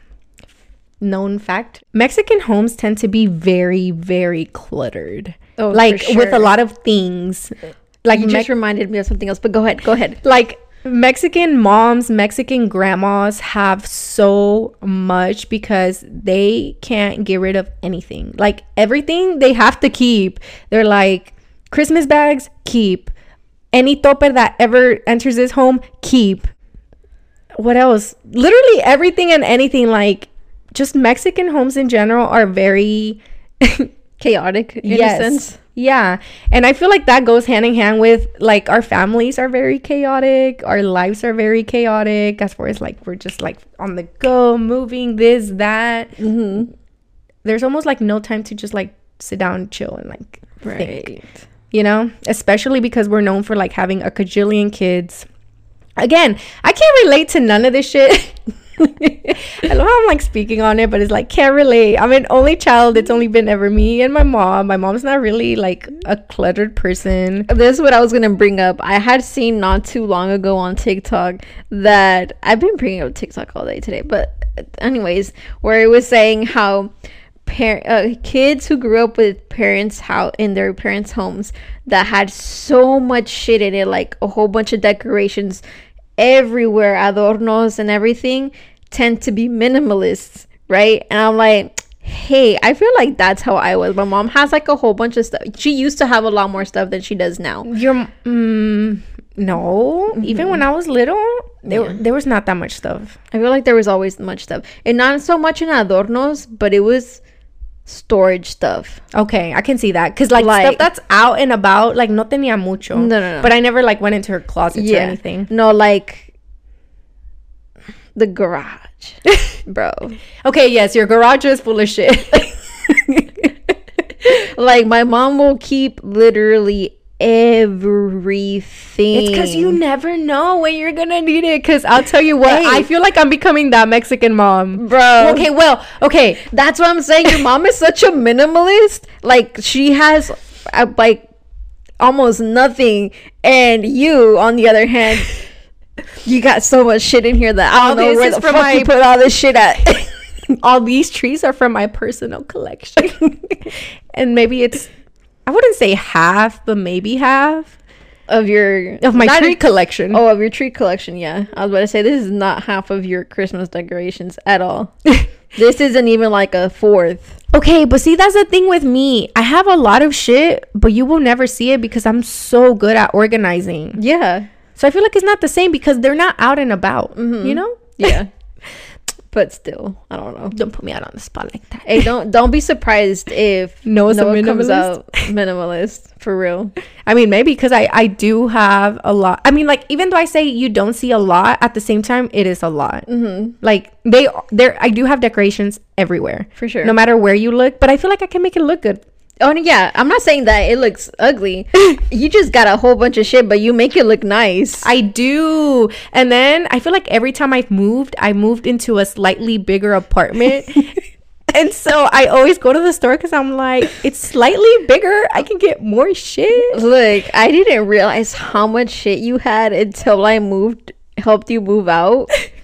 known fact. Mexican homes tend to be very, very cluttered. Oh, like with a lot of things. Like You Me- just reminded me of something else, but go ahead. Go ahead. like Mexican moms, Mexican grandmas have so much because they can't get rid of anything. Like everything they have to keep. They're like Christmas bags, keep. Any topper that ever enters this home, keep. What else? Literally everything and anything like just Mexican homes in general are very Chaotic in a sense. Yeah. And I feel like that goes hand in hand with like our families are very chaotic, our lives are very chaotic as far as like we're just like on the go, moving this, that. Mm-hmm. There's almost like no time to just like sit down, chill, and like think, you know? Especially because we're known for like having a cajillion kids. Again, I can't relate to none of this shit. I love how I'm like speaking on it, but it's like can't relate. I'm an only child. It's only been ever me and my mom. My mom's not really like a cluttered person. This is what I was gonna bring up. I had seen not too long ago on TikTok that I've been bringing up TikTok all day today, but anyways, where it was saying how par- uh, kids who grew up with parents how in their parents' homes that had so much shit in it, like a whole bunch of decorations everywhere, adornos and everything, tend to be minimalists, right? And I'm like. Hey, I feel like that's how I was. My mom has like a whole bunch of stuff. She used to have a lot more stuff than she does now. Your mm, no, even when I was little, there there was not that much stuff. I feel like there was always much stuff, and not so much in adornos, but it was storage stuff. Okay, I can see that because like, Like- stuff that's out and about, like no tenía mucho. No, no, no. But I never like went into her closets or anything. No, like the garage, bro. Okay, yes, your garage is full of shit. like my mom will keep literally everything. It's because you never know when you're gonna need it. Because I'll tell you what, Hey. I feel like I'm becoming that Mexican mom. bro. Okay, well, okay. That's what I'm saying. Your mom is such a minimalist. Like she has uh, like almost nothing, and you, on the other hand, you got so much shit in here that I don't know where the from fuck my- you put all this shit at. All these trees are from my personal collection, and maybe it's. I wouldn't say half, but maybe half of your of my tree collection. Oh, of your tree collection. Yeah, I was about to say this is not half of your Christmas decorations at all. this isn't even like a fourth. Okay, but see, that's the thing with me. I have a lot of shit, but you will never see it because I'm so good at organizing. Yeah, So I feel like it's not the same because they're not out and about. Mm-hmm. You know? yeah. but still, I don't know. Don't put me out on the spot like that. Hey, don't don't be surprised if Noah's a Noah comes out minimalist for real. I mean, maybe because I I do have a lot. I mean, like even though I say you don't see a lot, at the same time, it is a lot. Mm-hmm. Like they there, I do have decorations everywhere For sure. no matter where you look. But I feel like I can make it look good. Oh yeah, I'm not saying that it looks ugly. you just got a whole bunch of shit, but you make it look nice. I do. And then I feel like every time I've moved, I moved into a slightly bigger apartment. and so I always go to the store because I'm like, it's slightly bigger. I can get more shit. Look, I didn't realize how much shit you had until I moved, helped you move out.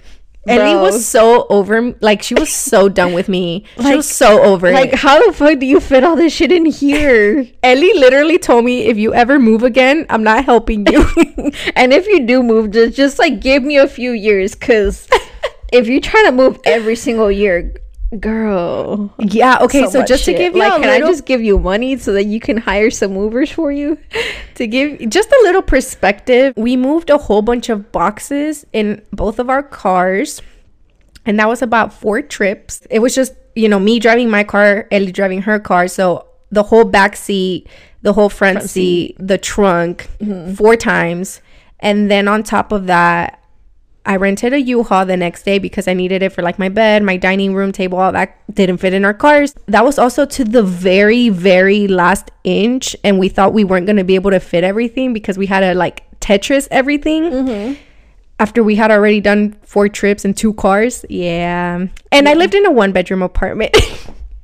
Eli Bro. was so over, like, she was so done with me. she was so over Like, it. how the fuck do you fit all this shit in here? Eli literally told me, if you ever move again, I'm not helping you. and if you do move, just just like give me a few years, cause if you're trying to move every single year, girl. yeah, okay, so, much just to give you like, can little, I just give you money so that you can hire some movers for you? to give just a little perspective, we moved a whole bunch of boxes in both of our cars. And that was about four trips. It was just, you know, me driving my car, Eli driving her car. So the whole back seat, the whole front, Front seat, the trunk mm-hmm. four times. And then on top of that, I rented a U-Haul the next day because I needed it for like my bed, my dining room table, all that didn't fit in our cars. That was also to the very, very last inch. And we thought we weren't going to be able to fit everything because we had to like Tetris everything mm-hmm. after we had already done four trips and two cars. Yeah. And I lived in a one bedroom apartment.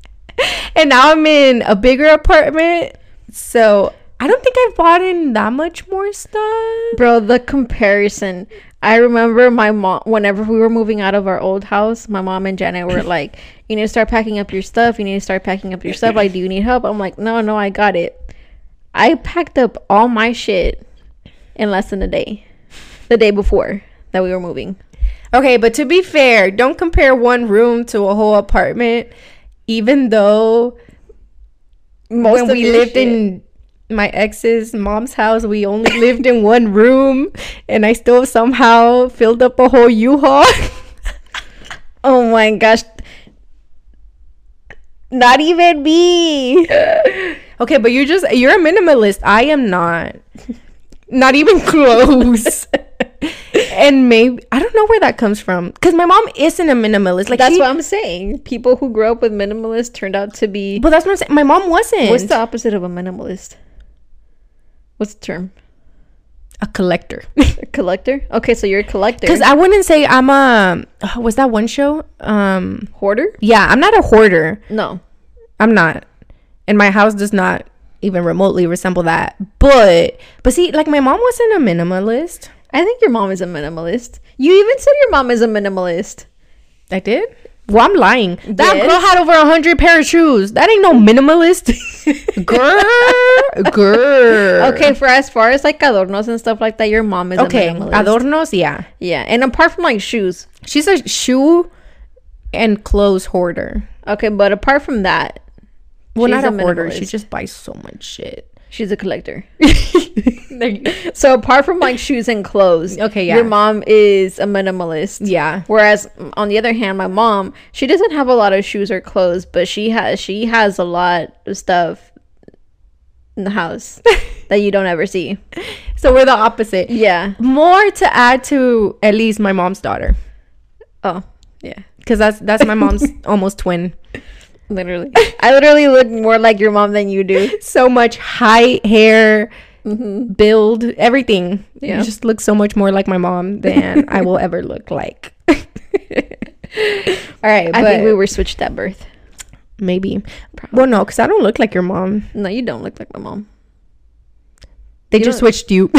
and now I'm in a bigger apartment. So I don't think I've bought in that much more stuff. Bro, the comparison. I remember my mom, whenever we were moving out of our old house, my mom and Janet were like, You need to start packing up your stuff. You need to start packing up your stuff. Like, do you need help? I'm like, No, no, I got it. I packed up all my shit in less than a day. The day before that we were moving. Okay, but to be fair, don't compare one room to a whole apartment. Even though Most when of we lived shit- in my ex's mom's house, we only lived in one room, and I still somehow filled up a whole U-Haul. Oh my gosh. Not even me. okay, but you're just you're a minimalist. I am not. Not even close. and maybe I don't know where that comes from because my mom isn't a minimalist. Like That's she, what I'm saying. People who grew up with minimalists turned out to be. But that's what I'm saying. My mom wasn't. What's the opposite of a minimalist? What's the term? a collector? A collector? Okay, so you're a collector. Because I wouldn't say I'm a. uh, Was that one show? Um. hoarder? Yeah, I'm not a hoarder. No. I'm not. And my house does not even remotely resemble that. But but see, like my mom wasn't a minimalist. I think your mom is a minimalist. You even said your mom is a minimalist. I did. Well, I'm lying. That Yes. girl had over a hundred pair of shoes. That ain't no minimalist. girl, girl. Okay, for as far as like adornos and stuff like that, your mom is Okay. a minimalist. Adornos, yeah. yeah, and apart from like shoes. She's a shoe and clothes hoarder. Okay, but apart from that, Well, She's not a, a hoarder. She just buys so much shit. She's a collector. So apart from like shoes and clothes, Okay, yeah. your mom is a minimalist. Yeah. Whereas mm, on the other hand, my mom, she doesn't have a lot of shoes or clothes, but she has she has a lot of stuff in the house that you don't ever see. So we're the opposite. Yeah. More to add to at least my mom's daughter, Oh, yeah. because that's that's my mom's almost twin. Literally, I literally look more like your mom than you do. So much height, hair, mm-hmm. build, everything. Yeah. You just look so much more like my mom than I will ever look like. All right, I think we were switched at birth. maybe. Well, no, because I don't look like your mom. No, you don't look like my mom. They You just don't- switched you.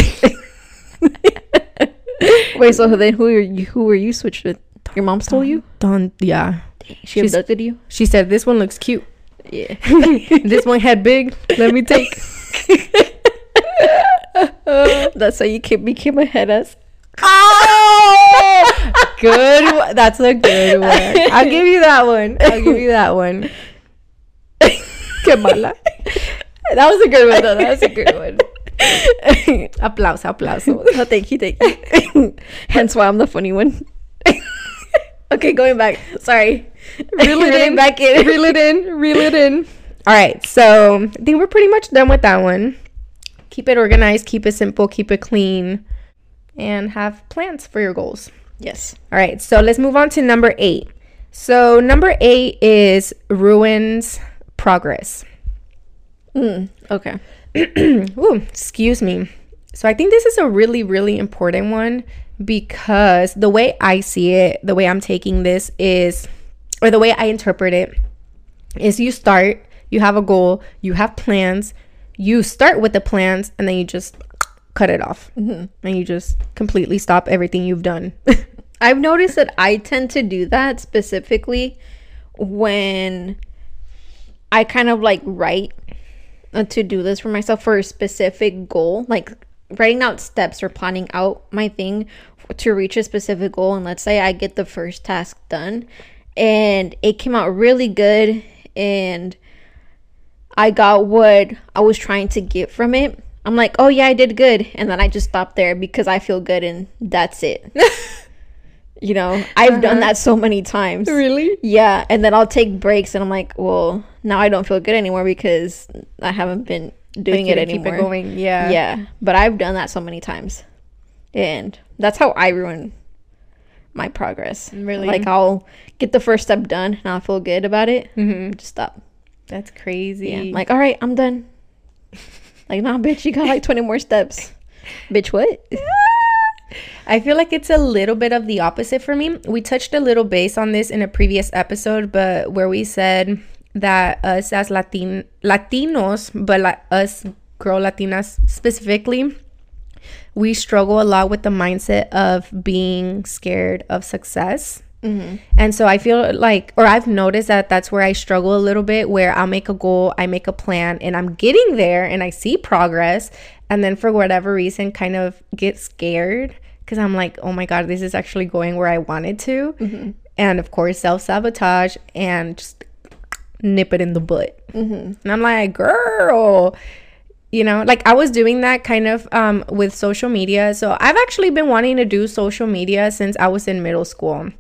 Wait, so then who are you? Who were you switched with? Your mom stole you? Don't. Yeah. She She's- abducted you? She said this one looks cute. Yeah. this one had big. Let me take. That's how you ca- became a head ass. Oh, good. one. That's a good one. I'll give you that one. I'll give you that one. Qué mala. That was a good one, though. That was a good one. applause, applause. Oh, thank you, thank you. Hence why I'm the funny one. Okay, going back. Sorry. Reel it in. back in. Reel it in. Reel it in. All right. So I think we're pretty much done with that one. Keep it organized. Keep it simple. Keep it clean. And have plans for your goals. Yes. All right, so let's move on to number eight. So, number eight is ruins progress. Mm, okay. Ooh, excuse me. So, I think this is a really, really important one because the way I see it, the way I'm taking this is, or the way I interpret it, is you start, you have a goal, you have plans, you start with the plans, and then you just cut it off. Mm-hmm. And you just completely stop everything you've done. I've noticed that I tend to do that specifically when I kind of like write a to do list for myself for a specific goal, like writing out steps or planning out my thing to reach a specific goal. And let's say I get the first task done and it came out really good and I got what I was trying to get from it. I'm like, oh yeah, I did good. And then I just stop there because I feel good and that's it. You know, I've done uh-huh. that so many times. Really? Yeah, and then I'll take breaks, and I'm like, well, now I don't feel good anymore because I haven't been doing it you keep anymore. going. Yeah. Yeah, but I've done that so many times, and that's how I ruin my progress. Really? Like I'll get the first step done, and I'll feel good about it. Mm-hmm. Just stop. That's crazy. Yeah, I'm like all right, I'm done. like nah, bitch, you got like 20 more steps. bitch, what? I feel like it's a little bit of the opposite for me. We touched a little base on this in a previous episode, but where we said that us as Latin Latinos, but us girl Latinas specifically, we struggle a lot with the mindset of being scared of success. Mm-hmm. And so I feel like, or I've noticed that that's where I struggle a little bit, where I'll make a goal, I make a plan, and I'm getting there and I see progress. And then for whatever reason, kind of get scared because I'm like, oh my God, this is actually going where I wanted to. Mm-hmm. And of course, self sabotage and just nip it in the butt. And I'm like, girl, you know like i was doing that kind of um with social media. So i've actually been wanting to do social media since i was in middle school.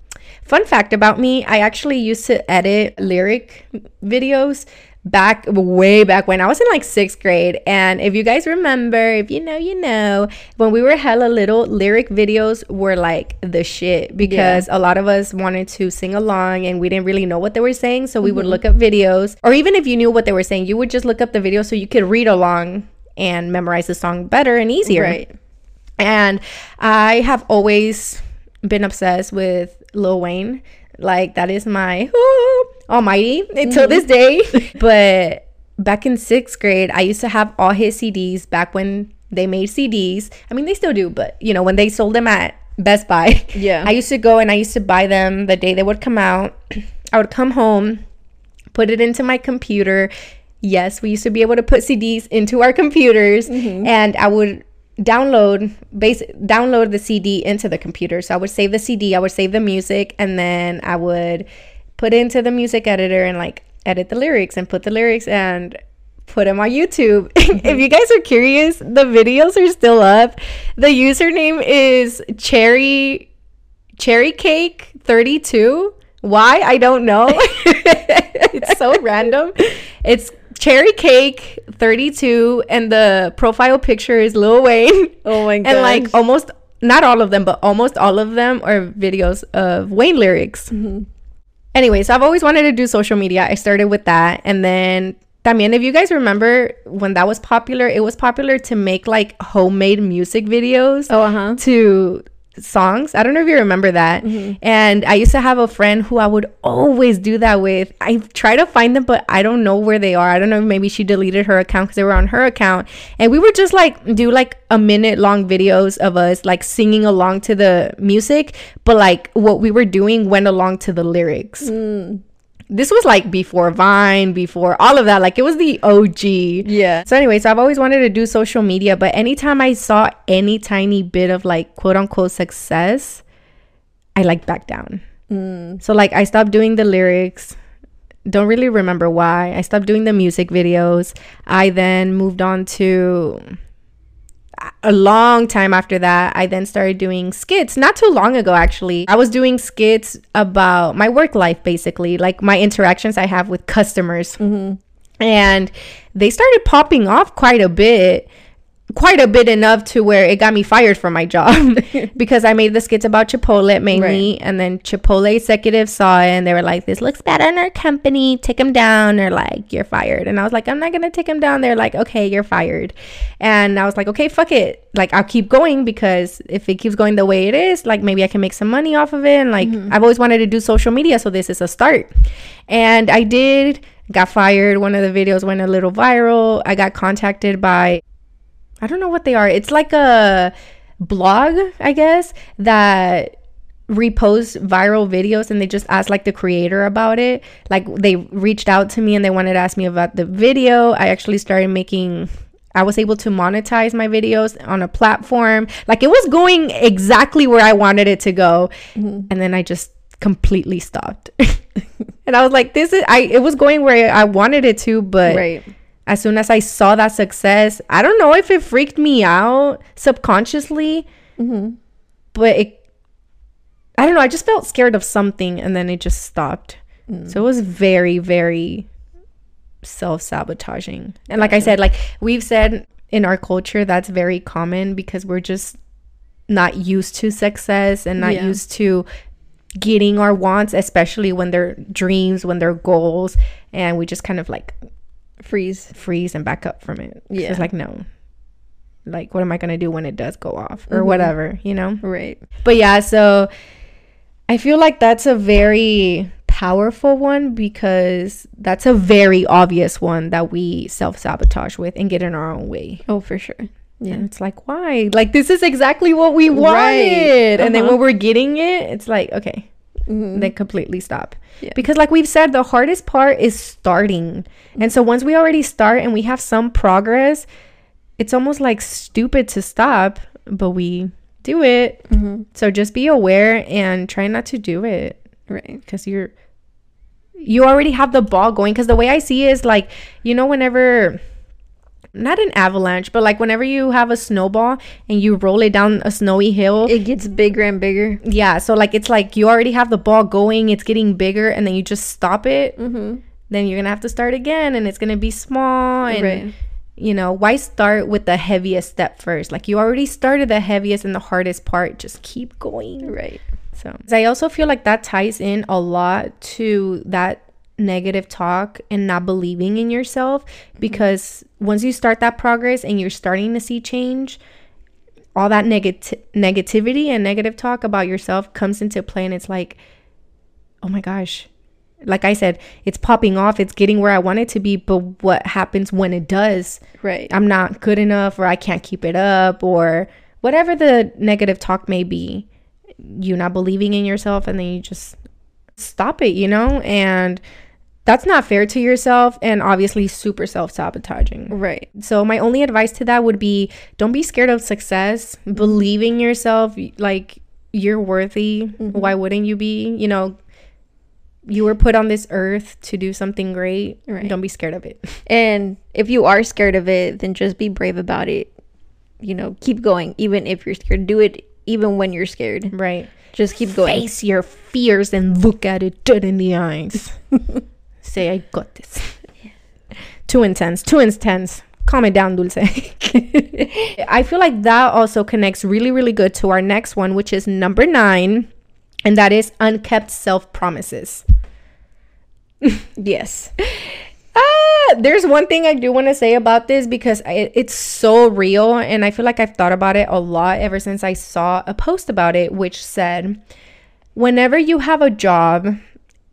Fun fact about me i actually used to edit lyric videos back way back when i was in like sixth grade. And if you guys remember if you know you know when we were hella little lyric videos were like the shit because a lot of us wanted to sing along and we didn't really know what they were saying. So we would mm-hmm. look up videos. Or even if you knew what they were saying you would just look up the video so you could read along and memorize the song better and easier. Right. and I have always been obsessed with Lil Wayne. Like that is my oh, almighty until this mm-hmm. day. but back in sixth grade, I used to have all his CDs back when they made CDs. I mean, they still do, but you know, when they sold them at Best Buy, Yeah. I used to go and I used to buy them the day they would come out. I would come home, put it into my computer. Yes, we used to be able to put CDs into our computers, mm-hmm. and I would download base download the CD into the computer. So I would save the CD, I would save the music, and then I would put it into the music editor and like edit the lyrics and put the lyrics and put them on YouTube. Mm-hmm. if you guys are curious, the videos are still up. The username is cherry cherry cake 32 why i don't know it's so random it's cherry cake 32 and the profile picture is lil wayne. Oh my god. and like almost not all of them but almost all of them are videos of wayne lyrics. Anyway so i've always wanted to do social media. I started with that. And then También, if you guys remember when that was popular, it was popular to make like homemade music videos oh uh-huh. to songs. I don't know if you remember that. Mm-hmm. And I used to have a friend who I would always do that with. I try to find them, but I don't know where they are. I don't know maybe she deleted her account because they were on her account. And we would just like do like a minute long videos of us like singing along to the music, but like what we were doing went along to the lyrics. Mm. This was like before Vine, before all of that. Like it was the OG. Yeah. So anyway, so I've always wanted to do social media, but anytime I saw any tiny bit of like quote unquote success, I like back down. Mm. So like I stopped doing the lyrics. Don't really remember why. I stopped doing the music videos. I then moved on to a long time after that, I then started doing skits. Not too long ago, actually. I was doing skits about my work life, basically, like my interactions I have with customers. Mm-hmm. And they started popping off quite a bit. Quite a bit enough to where it got me fired from my job because I made the skits about Chipotle mainly. Right. And then Chipotle executives saw it and they were like, This looks bad on our company. Take him down. They're like, You're fired. And I was like, I'm not going to take him down. They're like, Okay, you're fired. And I was like, Okay, fuck it. Like, I'll keep going because if it keeps going the way it is, like, maybe I can make some money off of it. And like, mm-hmm. I've always wanted to do social media. So this is a start. And I did, got fired. One of the videos went a little viral. I got contacted by, I don't know what they are. It's like a blog, I guess, that reposts viral videos and they just asked like the creator about it. Like they reached out to me and they wanted to ask me about the video. I actually started making I was able to monetize my videos on a platform. Like it was going exactly where I wanted it to go. Mm-hmm. And then I just completely stopped. and I was like this is I it was going where I wanted it to, but Right. As soon as I saw that success, I don't know if it freaked me out subconsciously, mm-hmm. but it, I don't know. I just felt scared of something, and then it just stopped. Mm. So it was very, very self sabotaging. And like I said, like we've said in our culture, that's very common because we're just not used to success and not Yeah. used to getting our wants, especially when they're dreams, when they're goals, and we just kind of like Freeze. freeze and back up from it Yeah. It's like, no. Like, what am I going to do when it does go off or whatever, you know? Right. But yeah, so I feel like that's a very powerful one because that's a very obvious one that we self sabotage with and get in our own way. Oh, for sure. Yeah. And it's like, why? Like, this is exactly what we wanted. Right. And then Uh-huh. when we're getting it, it's like, okay, Mhm. then completely stop. Yeah. Because, like we've said, the hardest part is starting. And so once we already start and we have some progress, it's almost like stupid to stop, but we do it. Mhm. So just be aware and try not to do it Right. because you're you already have the ball going because the way i see it is like you know whenever not an avalanche but like whenever you have a snowball and you roll it down a snowy hill It gets bigger and bigger. yeah so like it's like you already have the ball going it's getting bigger and then you just stop it Mm-hmm. then you're gonna have to start again and it's gonna be small and Right. you know why start with the heaviest step first like you already started the heaviest and the hardest part just keep going Right. so I also feel like that ties in a lot to that negative talk and not believing in yourself because once you start that progress and you're starting to see change, all that negati- negativity and negative talk about yourself comes into play and it's like, oh my gosh. Like I said, it's popping off, it's getting where I want it to be, but what happens when it does? Right. I'm not good enough or I can't keep it up or whatever the negative talk may be. You not believing in yourself and then you just stop it, you know? And that's not fair to yourself and obviously super self-sabotaging. Right. So my only advice to that would be don't be scared of success. Mm-hmm. Believe in yourself like you're worthy. Mm-hmm. Why wouldn't you be? You know, you were put on this earth to do something great. Right. Don't be scared of it. And if you are scared of it, then just be brave about it. You know, keep going, even if you're scared. Do it even when you're scared. Right. Just keep going. face your fears and look at it dead in the eyes. Say, I got this. Too intense. Too intense. Calm it down, Dulce. I feel like that also connects really, really good to our next one, which is number nine, and that is unkept self promises. Yes. Ah, there's one thing I do want to say about this because it, it's so real, and I feel like I've thought about it a lot ever since I saw a post about it, which said, whenever you have a job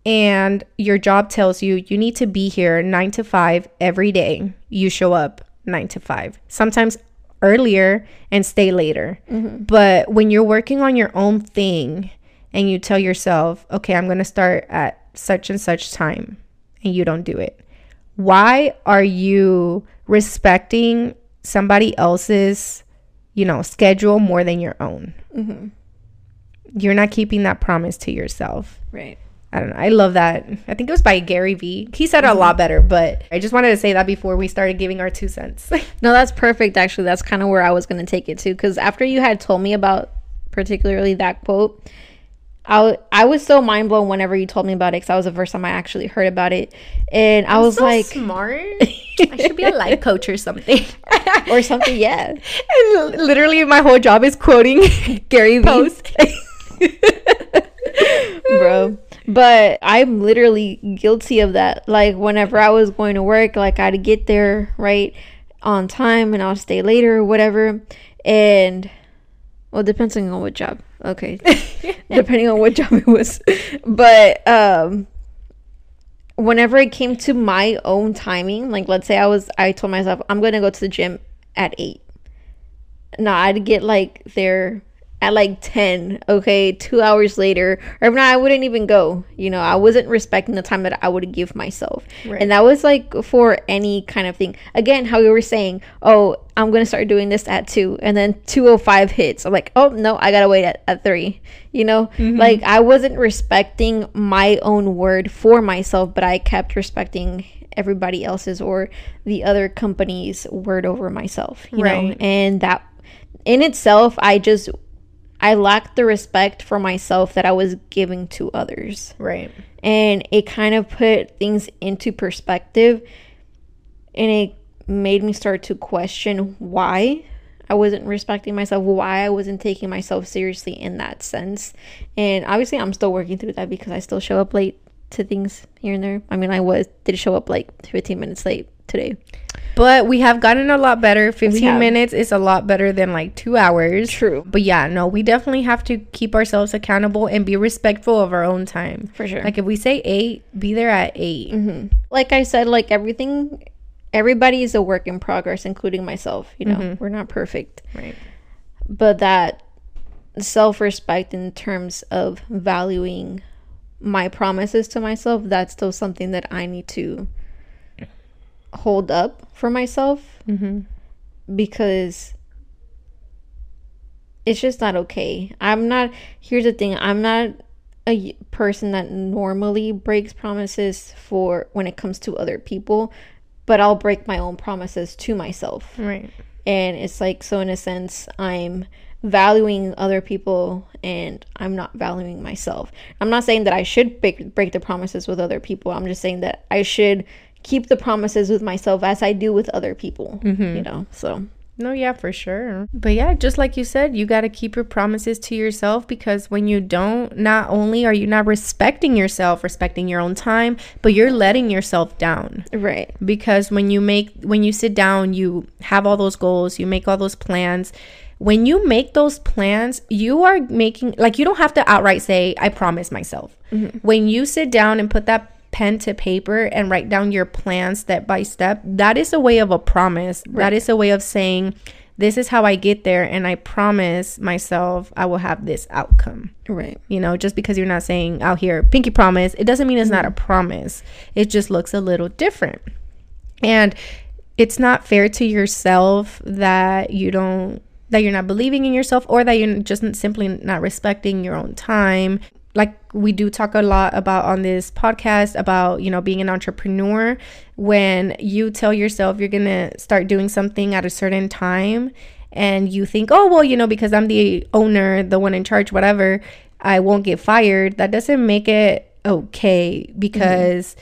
and your job tells you you need to be here nine to five every day, you show up nine to five, sometimes earlier and stay later. Mm-hmm. But when you're working on your own thing and you tell yourself, okay, I'm going to start at such and such time, and you don't do it why are you respecting somebody else's you know schedule more than your own? Mm-hmm. You're not keeping that promise to yourself. Right. I don't know i love that i think it was by gary vee he said it a lot mm-hmm. better but i just wanted to say that before we started giving our two cents No, that's perfect. Actually, that's kind of where I was going to take it to. Because after you had told me about particularly that quote, I, w- I was so mind blown whenever you told me about it. Because that was the first time I actually heard about it, and I was like, smart i should be a life coach or something or something. Yeah, and literally my whole job is quoting Gary Vee. bro. But I'm literally guilty of that. Like whenever I was going to work, like I'd get there right on time and I'll stay later or whatever. And well, depending on what job. Okay. depending on what job it was. But um whenever it came to my own timing, like let's say I was I told myself I'm going to go to the gym at 8. No, I'd get like there at like 10 okay two hours later. Or if not i wouldn't even go. You know i wasn't respecting the time that i would give myself. Right. and that was like for any kind of thing. Again how you were saying oh i'm gonna start doing this at 2 and then 205 hits. I'm like oh no i gotta wait at, at 3 you know? Mm-hmm. Like i wasn't respecting my own word for myself but i kept respecting everybody else's or the other company's word over myself you know? And that in itself i just I lacked the respect for myself that I was giving to others. Right. And it kind of put things into perspective and it made me start to question why I wasn't respecting myself, why I wasn't taking myself seriously in that sense. And obviously, I'm still working through that because I still show up late to things here and there. I mean, I was did show up like 15 minutes late today. But we have gotten a lot better. 15 minutes is a lot better than like two hours. True. But yeah, no, we definitely have to keep ourselves accountable and be respectful of our own time. For sure. Like if we say eight, be there at 8 mm-hmm. like I said, like everything, everybody is a work in progress, including myself. You know, mm-hmm. we're not perfect, Right. but that self respect in terms of valuing my promises to myself, that's still something that I need to hold up for myself Mm-hmm. because it's just not okay. I'm not, here's the thing I'm not a person that normally breaks promises for when it comes to other people, but I'll break my own promises to myself. Right. And it's like, so in a sense, I'm valuing other people and I'm not valuing myself. I'm not saying that I should break, break the promises with other people. I'm just saying that I should keep the promises with myself as I do with other people, mm-hmm. you know? So, No, yeah, for sure. But yeah, just like you said, you got to keep your promises to yourself because when you don't, not only are you not respecting yourself, respecting your own time, but you're letting yourself down. right. because when you make when you sit down you have all those goals you make all those plans when you make those plans you are making like you don't have to outright say i promise myself mm-hmm. when you sit down and put that pen to paper and write down your plan step by step that is a way of a promise. That is a way of saying this is how i get there and i promise myself i will have this outcome. Right. you know just because you're not saying out here pinky promise it doesn't mean it's not a mm-hmm. promise. It just looks a little different. And it's not fair to yourself that you don't that you're not believing in yourself or that you're just simply not respecting your own time like we do talk a lot about on this podcast about you know being an entrepreneur when you tell yourself you're gonna start doing something at a certain time and you think oh well you know because i'm the owner the one in charge whatever i won't get fired that doesn't make it okay because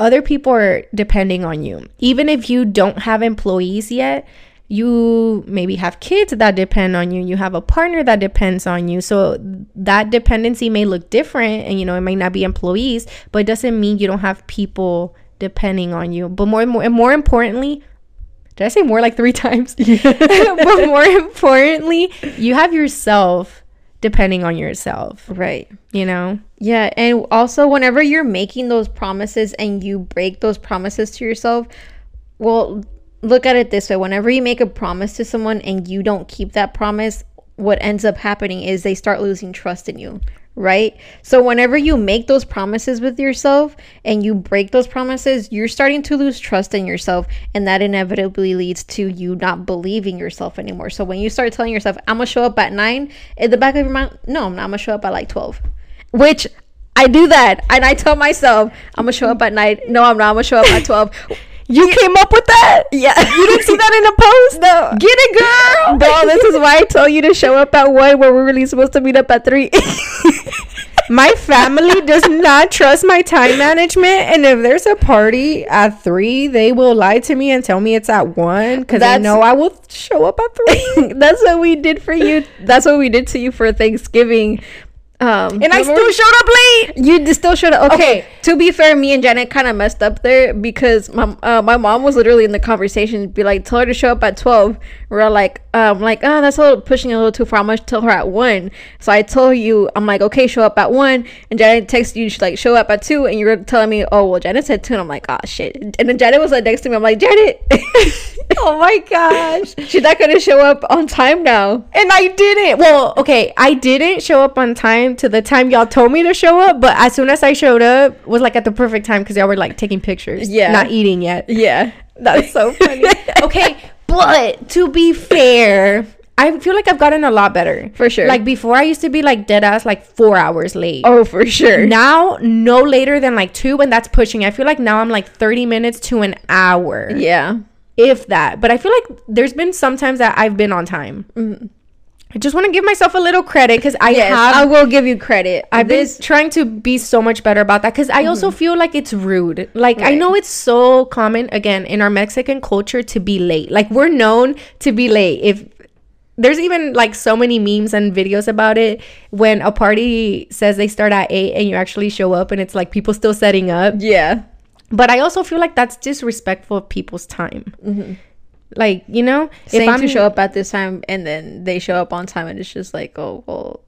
other people are depending on you. Even if you don't have employees yet, you maybe have kids that depend on you. You have a partner that depends on you. So that dependency may look different and you know, it might not be employees, but it doesn't mean you don't have people depending on you. But more and more and more importantly, did I say more like 3 times? but more importantly, you have yourself depending on yourself, Right. you know? Yeah, and also whenever you're making those promises and you break those promises to yourself, well, look at it this way. Whenever you make a promise to someone and you don't keep that promise, what ends up happening is they start losing trust in you, right? So whenever you make those promises with yourself and you break those promises, you're starting to lose trust in yourself and that inevitably leads to you not believing yourself anymore. So when you start telling yourself, "I'm to show up at 9," in the back of your mind, no, I'm not to show up at like 12 which I do that, and I tell myself I'm gonna show up at night. No, I'm not. I'm gonna show up at twelve. You came up with that? Yeah, You didn't see that in a post? No. Get it, girl. bro. This is why I told you to show up at one, where we're really supposed to meet up at three. My family does not trust my time management, and if there's a party at three, they will lie to me and tell me it's at one because I know I will show up at three. That's what we did for you. That's what we did to you for Thanksgiving. Um, and I still showed up late. You still should have. Okay. Okay. To be fair, me and Janet kind of messed up there because my uh, my mom was literally in the conversation. Be like, tell her to show up at twelve. We're like, um, like, oh, that's a little pushing a little too far. I'm gonna tell her at one. So I told you, I'm like, okay, show up at one. And Janet texted you, she's like, show up at two. And you were telling me, oh, well, Janet said two. And I'm like, oh shit. And then Janet was like next to me. I'm like, Janet, Oh my gosh. she's not gonna show up on time now. And I didn't. Well, okay, I didn't show up on time to the time y'all told me to show up, but as soon as I showed up, was like at the perfect time because y'all were like taking pictures. Yeah. Not eating yet. Yeah. That's so funny. okay, but to be fair, I feel like I've gotten a lot better. For sure. Like before, I used to be like dead ass like four hours late. Oh, for sure. Now, no later than like two, and that's pushing. I feel like now I'm like 30 minutes to an hour, Yeah. if that. But I feel like there's been sometimes that I've been on time. Mm. I just want to give myself a little credit because I Yes, have I will give you credit. I've this been trying to be so much better about that because I also mm-hmm. feel like it's rude. Like I know it's so common again in our Mexican culture to be late. Like we're known to be late. If there's even like so many memes and videos about it when a party says they start at eight and you actually show up and it's like people still setting up. yeah. But I also feel like that's disrespectful of people's time. Mm-hmm. Like you know, Saying to show up at this time and then they show up on time and it's just like, oh well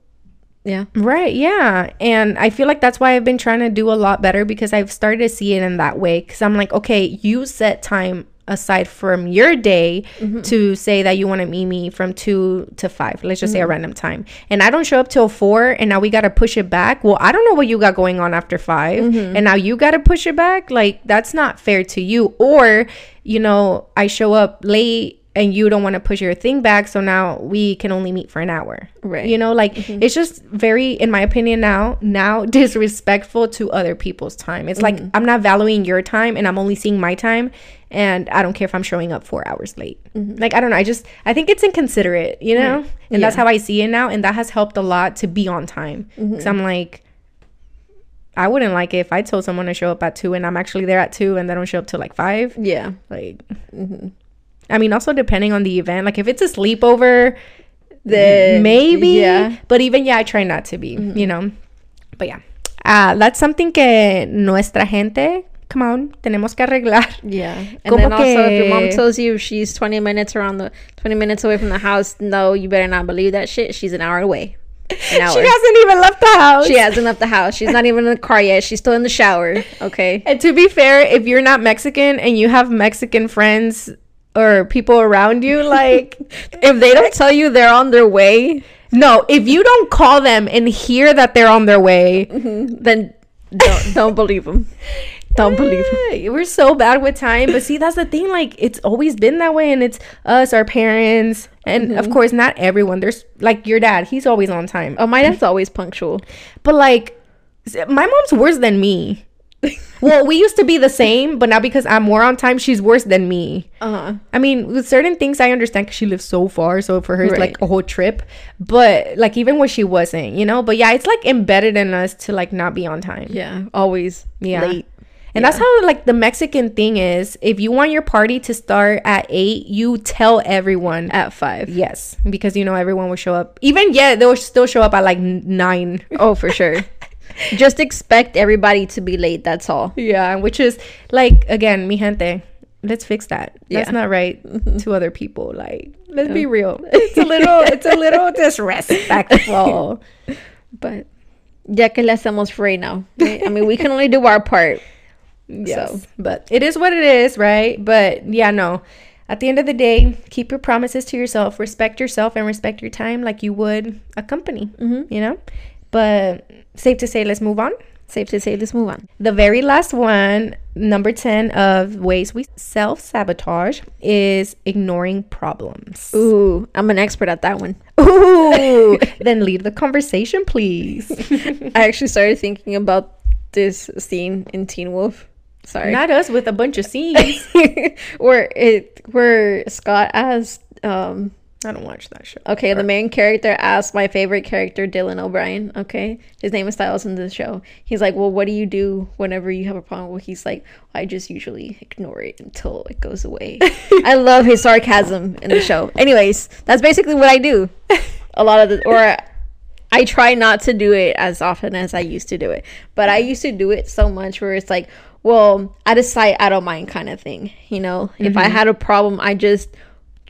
yeah. Right, yeah. And I feel like that's why I've been trying to do a lot better because I've started to see it in that way. Because I'm like, okay, you set time aside from your day mm-hmm. to say that you want to meet me from two to five. Let's just say a mm-hmm. random time. And I don't show up till four and now we got to push it back. Well, I don't know what you got going on after 5 mm-hmm. And now you got to push it back. Like, that's not fair to you. Or, you know, I show up late and you don't want to push your thing back so now we can only meet for an hour. Right. you know like mm-hmm. it's just very in my opinion now now disrespectful to other people's time. It's like mm-hmm. i'm not valuing your time and i'm only seeing my time and i don't care if i'm showing up four hours late. Mm-hmm. Like i don't know i just i think it's inconsiderate you know? And that's how i see it now and that has helped a lot to be on time. Because i'm like I wouldn't like it if I told someone to show up at two and I'm actually there at two and they don't show up till like five. Yeah. Like, I mean, also depending on the event. Like, if it's a sleepover, Then maybe. Yeah. But even yeah, I try not to be. You know. But yeah, uh, that's something que nuestra gente, come on, tenemos que arreglar. Yeah. And Como then also if your mom tells you she's 20 minutes around the 20 minutes away from the house, no, you better not believe that shit. She's an hour away. An hour. She hasn't even left the house. She hasn't left the house. She's not even in the car yet. She's still in the shower. Okay. And to be fair, if you're not Mexican and you have Mexican friends or people around you, like, If they don't tell you they're on their way, no, if you don't call them and hear that they're on their way, mm-hmm. then don't don't believe them. Don't believe them. We're so bad with time, but see, that's the thing. Like, it's always been that way, and it's us, our parents, and of mm-hmm. course, not everyone. There's like your dad; he's always on time. Oh, my dad's always punctual. But like, my mom's worse than me. well, we used to be the same, but now because I'm more on time, she's worse than me. Uh huh. I mean, with certain things, I understand because she lives so far, so for her, it's like a whole trip. But like, even when she wasn't, you know. But yeah, it's like embedded in us to like not be on time. Yeah, always Yeah. late. And that's how like the Mexican thing is. If you want your party to start at eight, you tell everyone. At five. yes, because you know everyone will show up. Even yeah, they'll still show up at like nine. Oh, for sure. Just expect everybody to be late. That's all. Yeah, which is like again, mi gente. Let's fix that. That's Yeah. not right to other people. Like, let's be real. It's a little, it's a little disrespectful. But ya que le hacemos for right now. right? I mean, we can only do our part. Yes. So. But it is what it is, right? But yeah, no. At the end of the day, keep your promises to yourself, respect yourself, and respect your time like you would a company, Mm-hmm. you know? But safe to say, let's move on. Safe to say, let's move on. The very last one, number 10 of ways we self sabotage, is ignoring problems. Ooh, I'm an expert at that one. Ooh. then lead the conversation, please. I actually started thinking about this scene in Teen Wolf. Sorry. Not us with a bunch of scenes. where it where Scott asked um I don't watch that show. okay, the main character asked my favorite character, Dylan O'Brien. Okay. His name is Stiles in the show. He's like, Well, what do you do whenever you have a problem? Well, he's like, I just usually ignore it until it goes away. I love his sarcasm in the show. Anyways, that's basically what I do. A lot of the or I try not to do it as often as I used to do it. But I used to do it so much where it's like, well, out of sight, out of mind kind of thing. You know, if I mm-hmm. had a problem, I just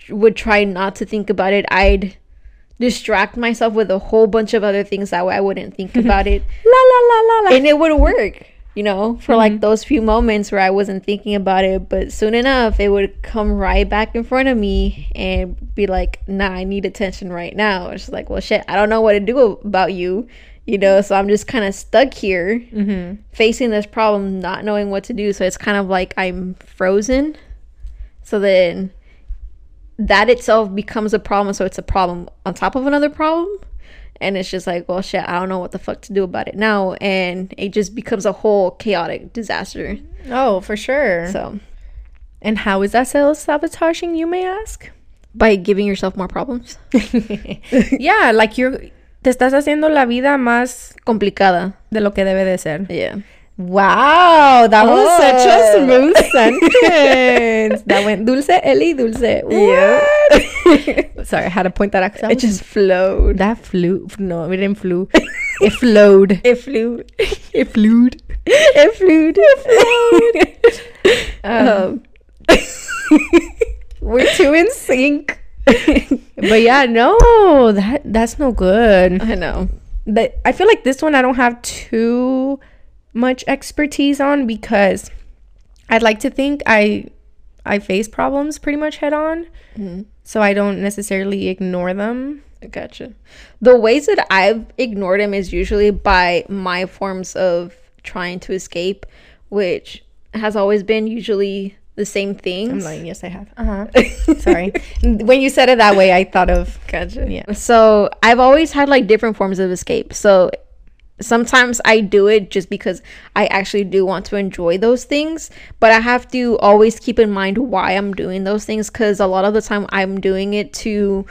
would try not to think about it. I'd distract myself with a whole bunch of other things that way I wouldn't think about it. La la la la la. and it would work, you know, for like mm-hmm. those few moments where I wasn't thinking about it. But soon enough, it would come right back in front of me and be like, nah, I need attention right now. It's like, well, shit, I don't know what to do about you, you know, so I'm just kind of stuck here mm-hmm. facing this problem, not knowing what to do. So it's kind of like I'm frozen. So then that itself becomes a problem. So it's a problem on top of another problem. And it's just like, well, shit, I don't know what the fuck to do about it now. And it just becomes a whole chaotic disaster. Oh, for sure. So, and how is that self sabotaging, you may ask? By giving yourself more problems. yeah, like you're te estás haciendo la vida más Complicada. de lo que debe de ser. Yeah. Wow, that was such a Oh. smooth sentence. that went dulce, Eli, dulce. Yeah. What? Sorry, I had to point that out. It just flowed. that flew. No, it didn't flew. It flowed. It flew. It flewed. It flew. It flowed. Um, Um, we're too in sync. but yeah, no, that that's no good. I know. But I feel like this one I don't have too much expertise on because I'd like to think I I face problems pretty much head on, so I don't necessarily ignore them. Gotcha. The ways that I've ignored him is usually by my forms of trying to escape, which has always been usually the same things. I'm like, yes, I have. Uh huh. Sorry. when you said it that way, I thought of Gotcha. Yeah. So I've always had like different forms of escape. So sometimes I do it just because I actually do want to enjoy those things, but I have to always keep in mind why I'm doing those things because a lot of the time I'm doing it to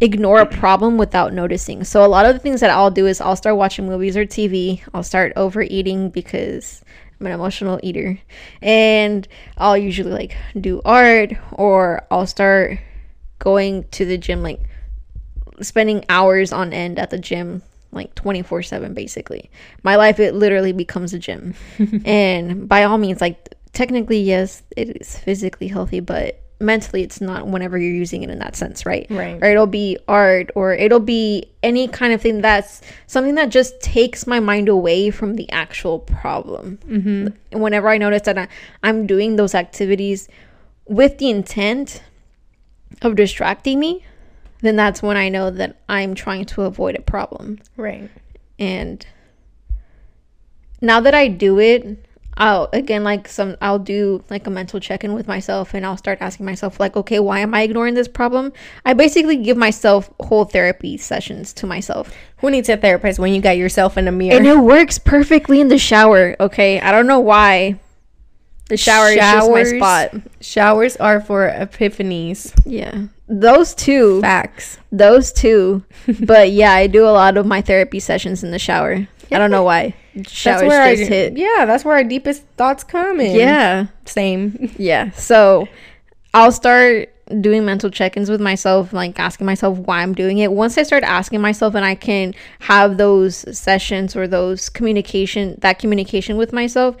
ignore a problem without noticing. So a lot of the things that I'll do is I'll start watching movies or TV, I'll start overeating because I'm an emotional eater, and I'll usually like do art or I'll start going to the gym like spending hours on end at the gym like 24 7 basically my life it literally becomes a gym and by all means like technically yes it is physically healthy but mentally it's not whenever you're using it in that sense right Right. or it'll be art or it'll be any kind of thing that's something that just takes my mind away from the actual problem mm-hmm. whenever i notice that I, i'm doing those activities with the intent of distracting me then that's when I know that I'm trying to avoid a problem. right. And now that I do it, I'll again like some I'll do like a mental check-in with myself and I'll start asking myself like, okay, why am I ignoring this problem? I basically give myself whole therapy sessions to myself. Who needs a therapist when you got yourself in a mirror? And it works perfectly in the shower, okay? I don't know why. The shower is just my spot. Showers are for epiphanies. Yeah. Those two. Facts. Those two. but yeah, I do a lot of my therapy sessions in the shower. I don't know why. Showers that's where just our, hit. Yeah, that's where our deepest thoughts come in. Yeah. Same. Yeah. So I'll start doing mental check-ins with myself, like asking myself why I'm doing it. Once I start asking myself and I can have those sessions or those communication that communication with myself,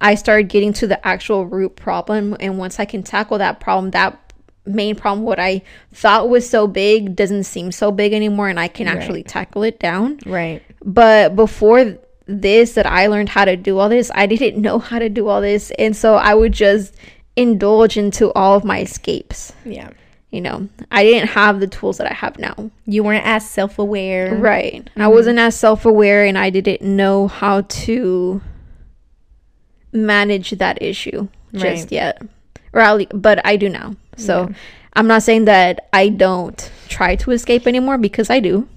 I start getting to the actual root problem. And once I can tackle that problem, that main problem, what I thought was so big doesn't seem so big anymore and I can actually tackle it down. Right. But before this, that I learned how to do all this, I didn't know how to do all this. And so I would just indulge into all of my escapes. Yeah. You know, I didn't have the tools that I have now. You weren't as self aware. Right. I mm-hmm. wasn't as self aware and I didn't know how to manage that issue just Right. yet. Or at le- but I do now. So I'm not saying that I don't try to escape anymore because I do.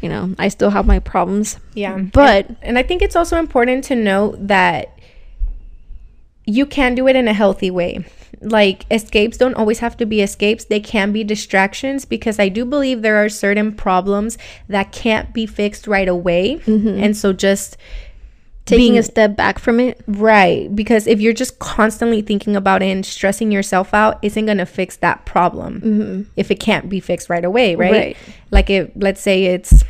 You know, I still have my problems. Yeah. But And I think it's also important to note that you can do it in a healthy way. Like escapes don't always have to be escapes, they can be distractions because I do believe there are certain problems that can't be fixed right away. Mm-hmm. And so just taking being- a step back from it. Right. Because if you're just constantly thinking about it and stressing yourself out, isn't going to fix that problem mm-hmm. if it can't be fixed right away, right? Right. Like, if, let's say it's,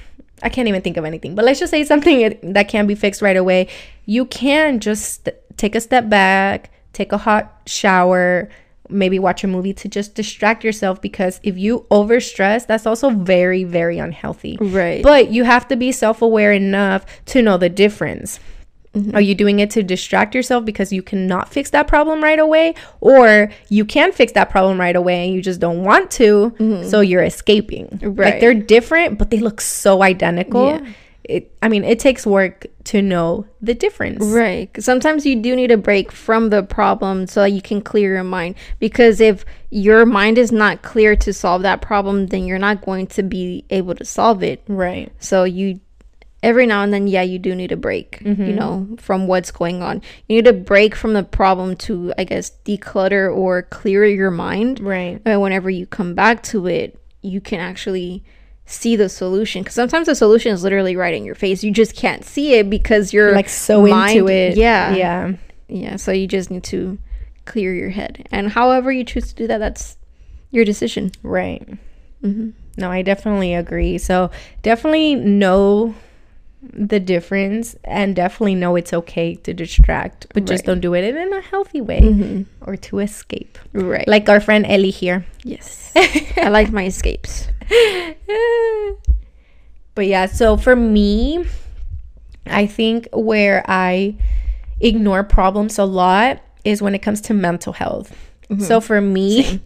I can't even think of anything, but let's just say something that can be fixed right away. You can just take a step back, take a hot shower, maybe watch a movie to just distract yourself because if you overstress, that's also very, very unhealthy. Right. But you have to be self aware enough to know the difference. Are you doing it to distract yourself because you cannot fix that problem right away? Or you can fix that problem right away and you just don't want to, so mm-hmm. you're escaping. Like Right. they're different, but they look so identical. Yeah. It, I mean, it takes work to know the difference. Right. Sometimes you do need a break from the problem so that you can clear your mind. Because if your mind is not clear to solve that problem, then you're not going to be able to solve it. Right. So you every now and then, yeah, you do need a break, Mm-hmm. you know, from what's going on. You need a break from the problem to, I guess, declutter or clear your mind. Right. And whenever you come back to it, you can actually see the solution. Because sometimes the solution is literally right in your face. You just can't see it because you're Like so mind- into it. Yeah. Yeah. Yeah. So you just need to clear your head. And however you choose to do that, that's your decision. Right. Mm-hmm. No, I definitely agree. So definitely know the difference and definitely know it's okay to distract, but just don't do it in a healthy way Mm-hmm. or to escape. Right. Like our friend Eli here. yes. I like my escapes. but yeah, so for me, I think where I ignore problems a lot is when it comes to mental health. So for me,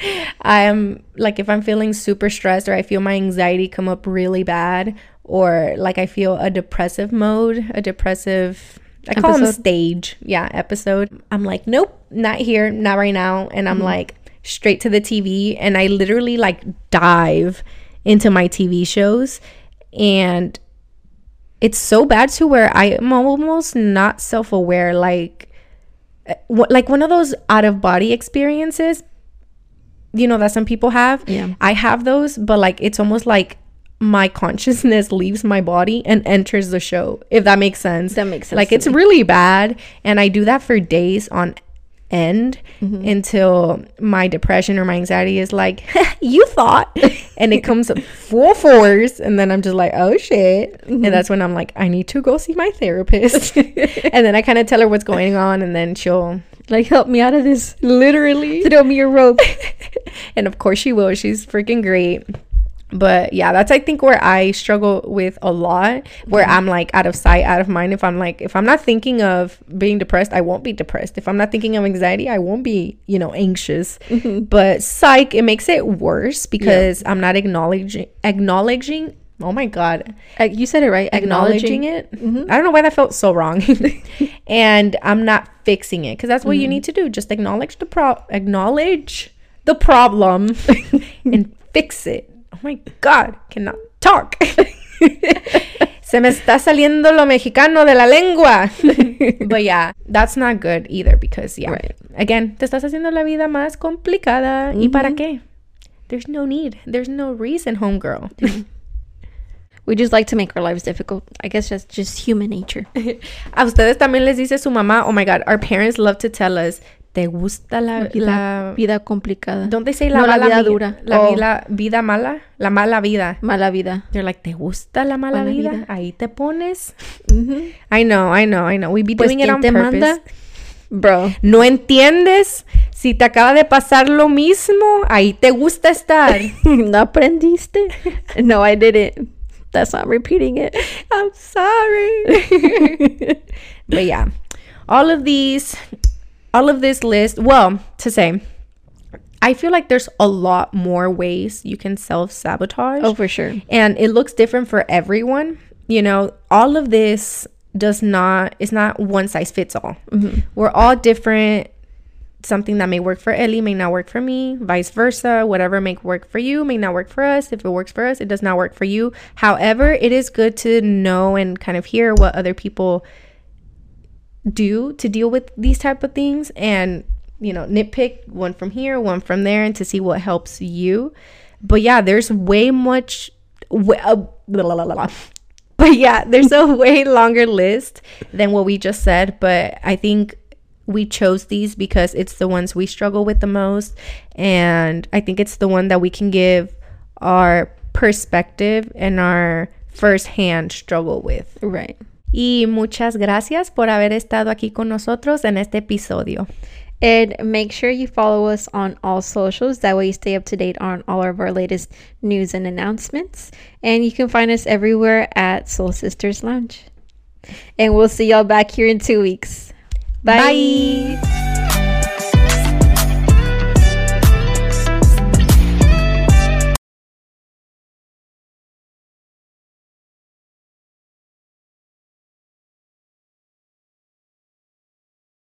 I'm like if I'm feeling super stressed or I feel my anxiety come up really bad or like I feel a depressive mode, a depressive I call them Episode? stage, yeah, episode. I'm like, nope, not here, not right now, and I'm like straight to the TV and I literally like dive into my TV shows and it's so bad to where I am almost not self-aware like uh, like one of those out of body experiences you know that some people have Yeah. i have those but like it's almost like my consciousness leaves my body and enters the show if that makes sense That makes sense like it's really bad and i do that for days on end Mm-hmm. until my depression or my anxiety is like you thought and it comes full force and then i'm just like oh shit Mm-hmm. and that's when i'm like i need to go see my therapist and then i kind of tell her what's going on and then she'll Like, help me out of this. Literally. Throw me a rope. and of course she will. She's freaking great. But yeah that's i think where i struggle with a lot. Where mm-hmm. i'm like out of sight out of mind. If i'm like if i'm not thinking of being depressed i won't be depressed. If i'm not thinking of anxiety i won't be you know anxious. Mm-hmm. But psych it makes it worse because i'm not acknowledging acknowledging oh my god Uh, you said it right. acknowledging it. Mm-hmm. I don't know why that felt so wrong. and I'm not fixing it because that's what you mm-hmm. need to do. Just acknowledge the pro acknowledge the problem and fix it. Oh my god, cannot talk. Se me está saliendo lo mexicano de la lengua. but yeah, that's not good either because yeah. Right. Again, te estás haciendo la vida más complicada. ¿Y para mm-hmm. qué? There's no need. There's no reason, homegirl. We just like to make our lives difficult. I guess that's just human nature. A ustedes también les dice su mamá, oh my god, our parents love to tell us, ¿te gusta la, Vida, la vida complicada. don't they say la No, la vida dura. La Oh. vida, vida mala, la mala vida. Mala vida. They're like, ¿te gusta la mala Mala vida? vida. Ahí te pones. Mhm. I know, I know, I know. We be Pues, doing it ¿quién on te purpose. manda? Bro. No entiendes si te acaba de pasar lo mismo, ahí te gusta estar. ¿No aprendiste? No, I didn't. That's not repeating it. I'm sorry. but yeah, all of these, all of this list, well, to say, I feel like there's a lot more ways you can self sabotage. Oh, for sure. And it looks different for everyone. You know, all of this does not, it's not one size fits all. Mm-hmm. We're all different. Something that may work for Eli may not work for me, vice versa. Whatever may work for you may not work for us. If it works for us, it does not work for you. However, it is good to know and kind of hear what other people do to deal with these type of things and you know nitpick one from here one from there and to see what helps you but yeah there's way much way, uh, blah, blah, blah, but yeah there's a way longer list than what we just said but i think we chose these because it's the ones we struggle with the most and i think it's the one that we can give our perspective and our first-hand struggle with Right. Y muchas gracias por haber estado aquí con nosotros en este episodio. And make sure you follow us on all socials. That way you stay up to date on all of our latest news and announcements. And you can find us everywhere at Sol Sisters Lounge. And we'll see y'all back here in two weeks. Bye. Bye.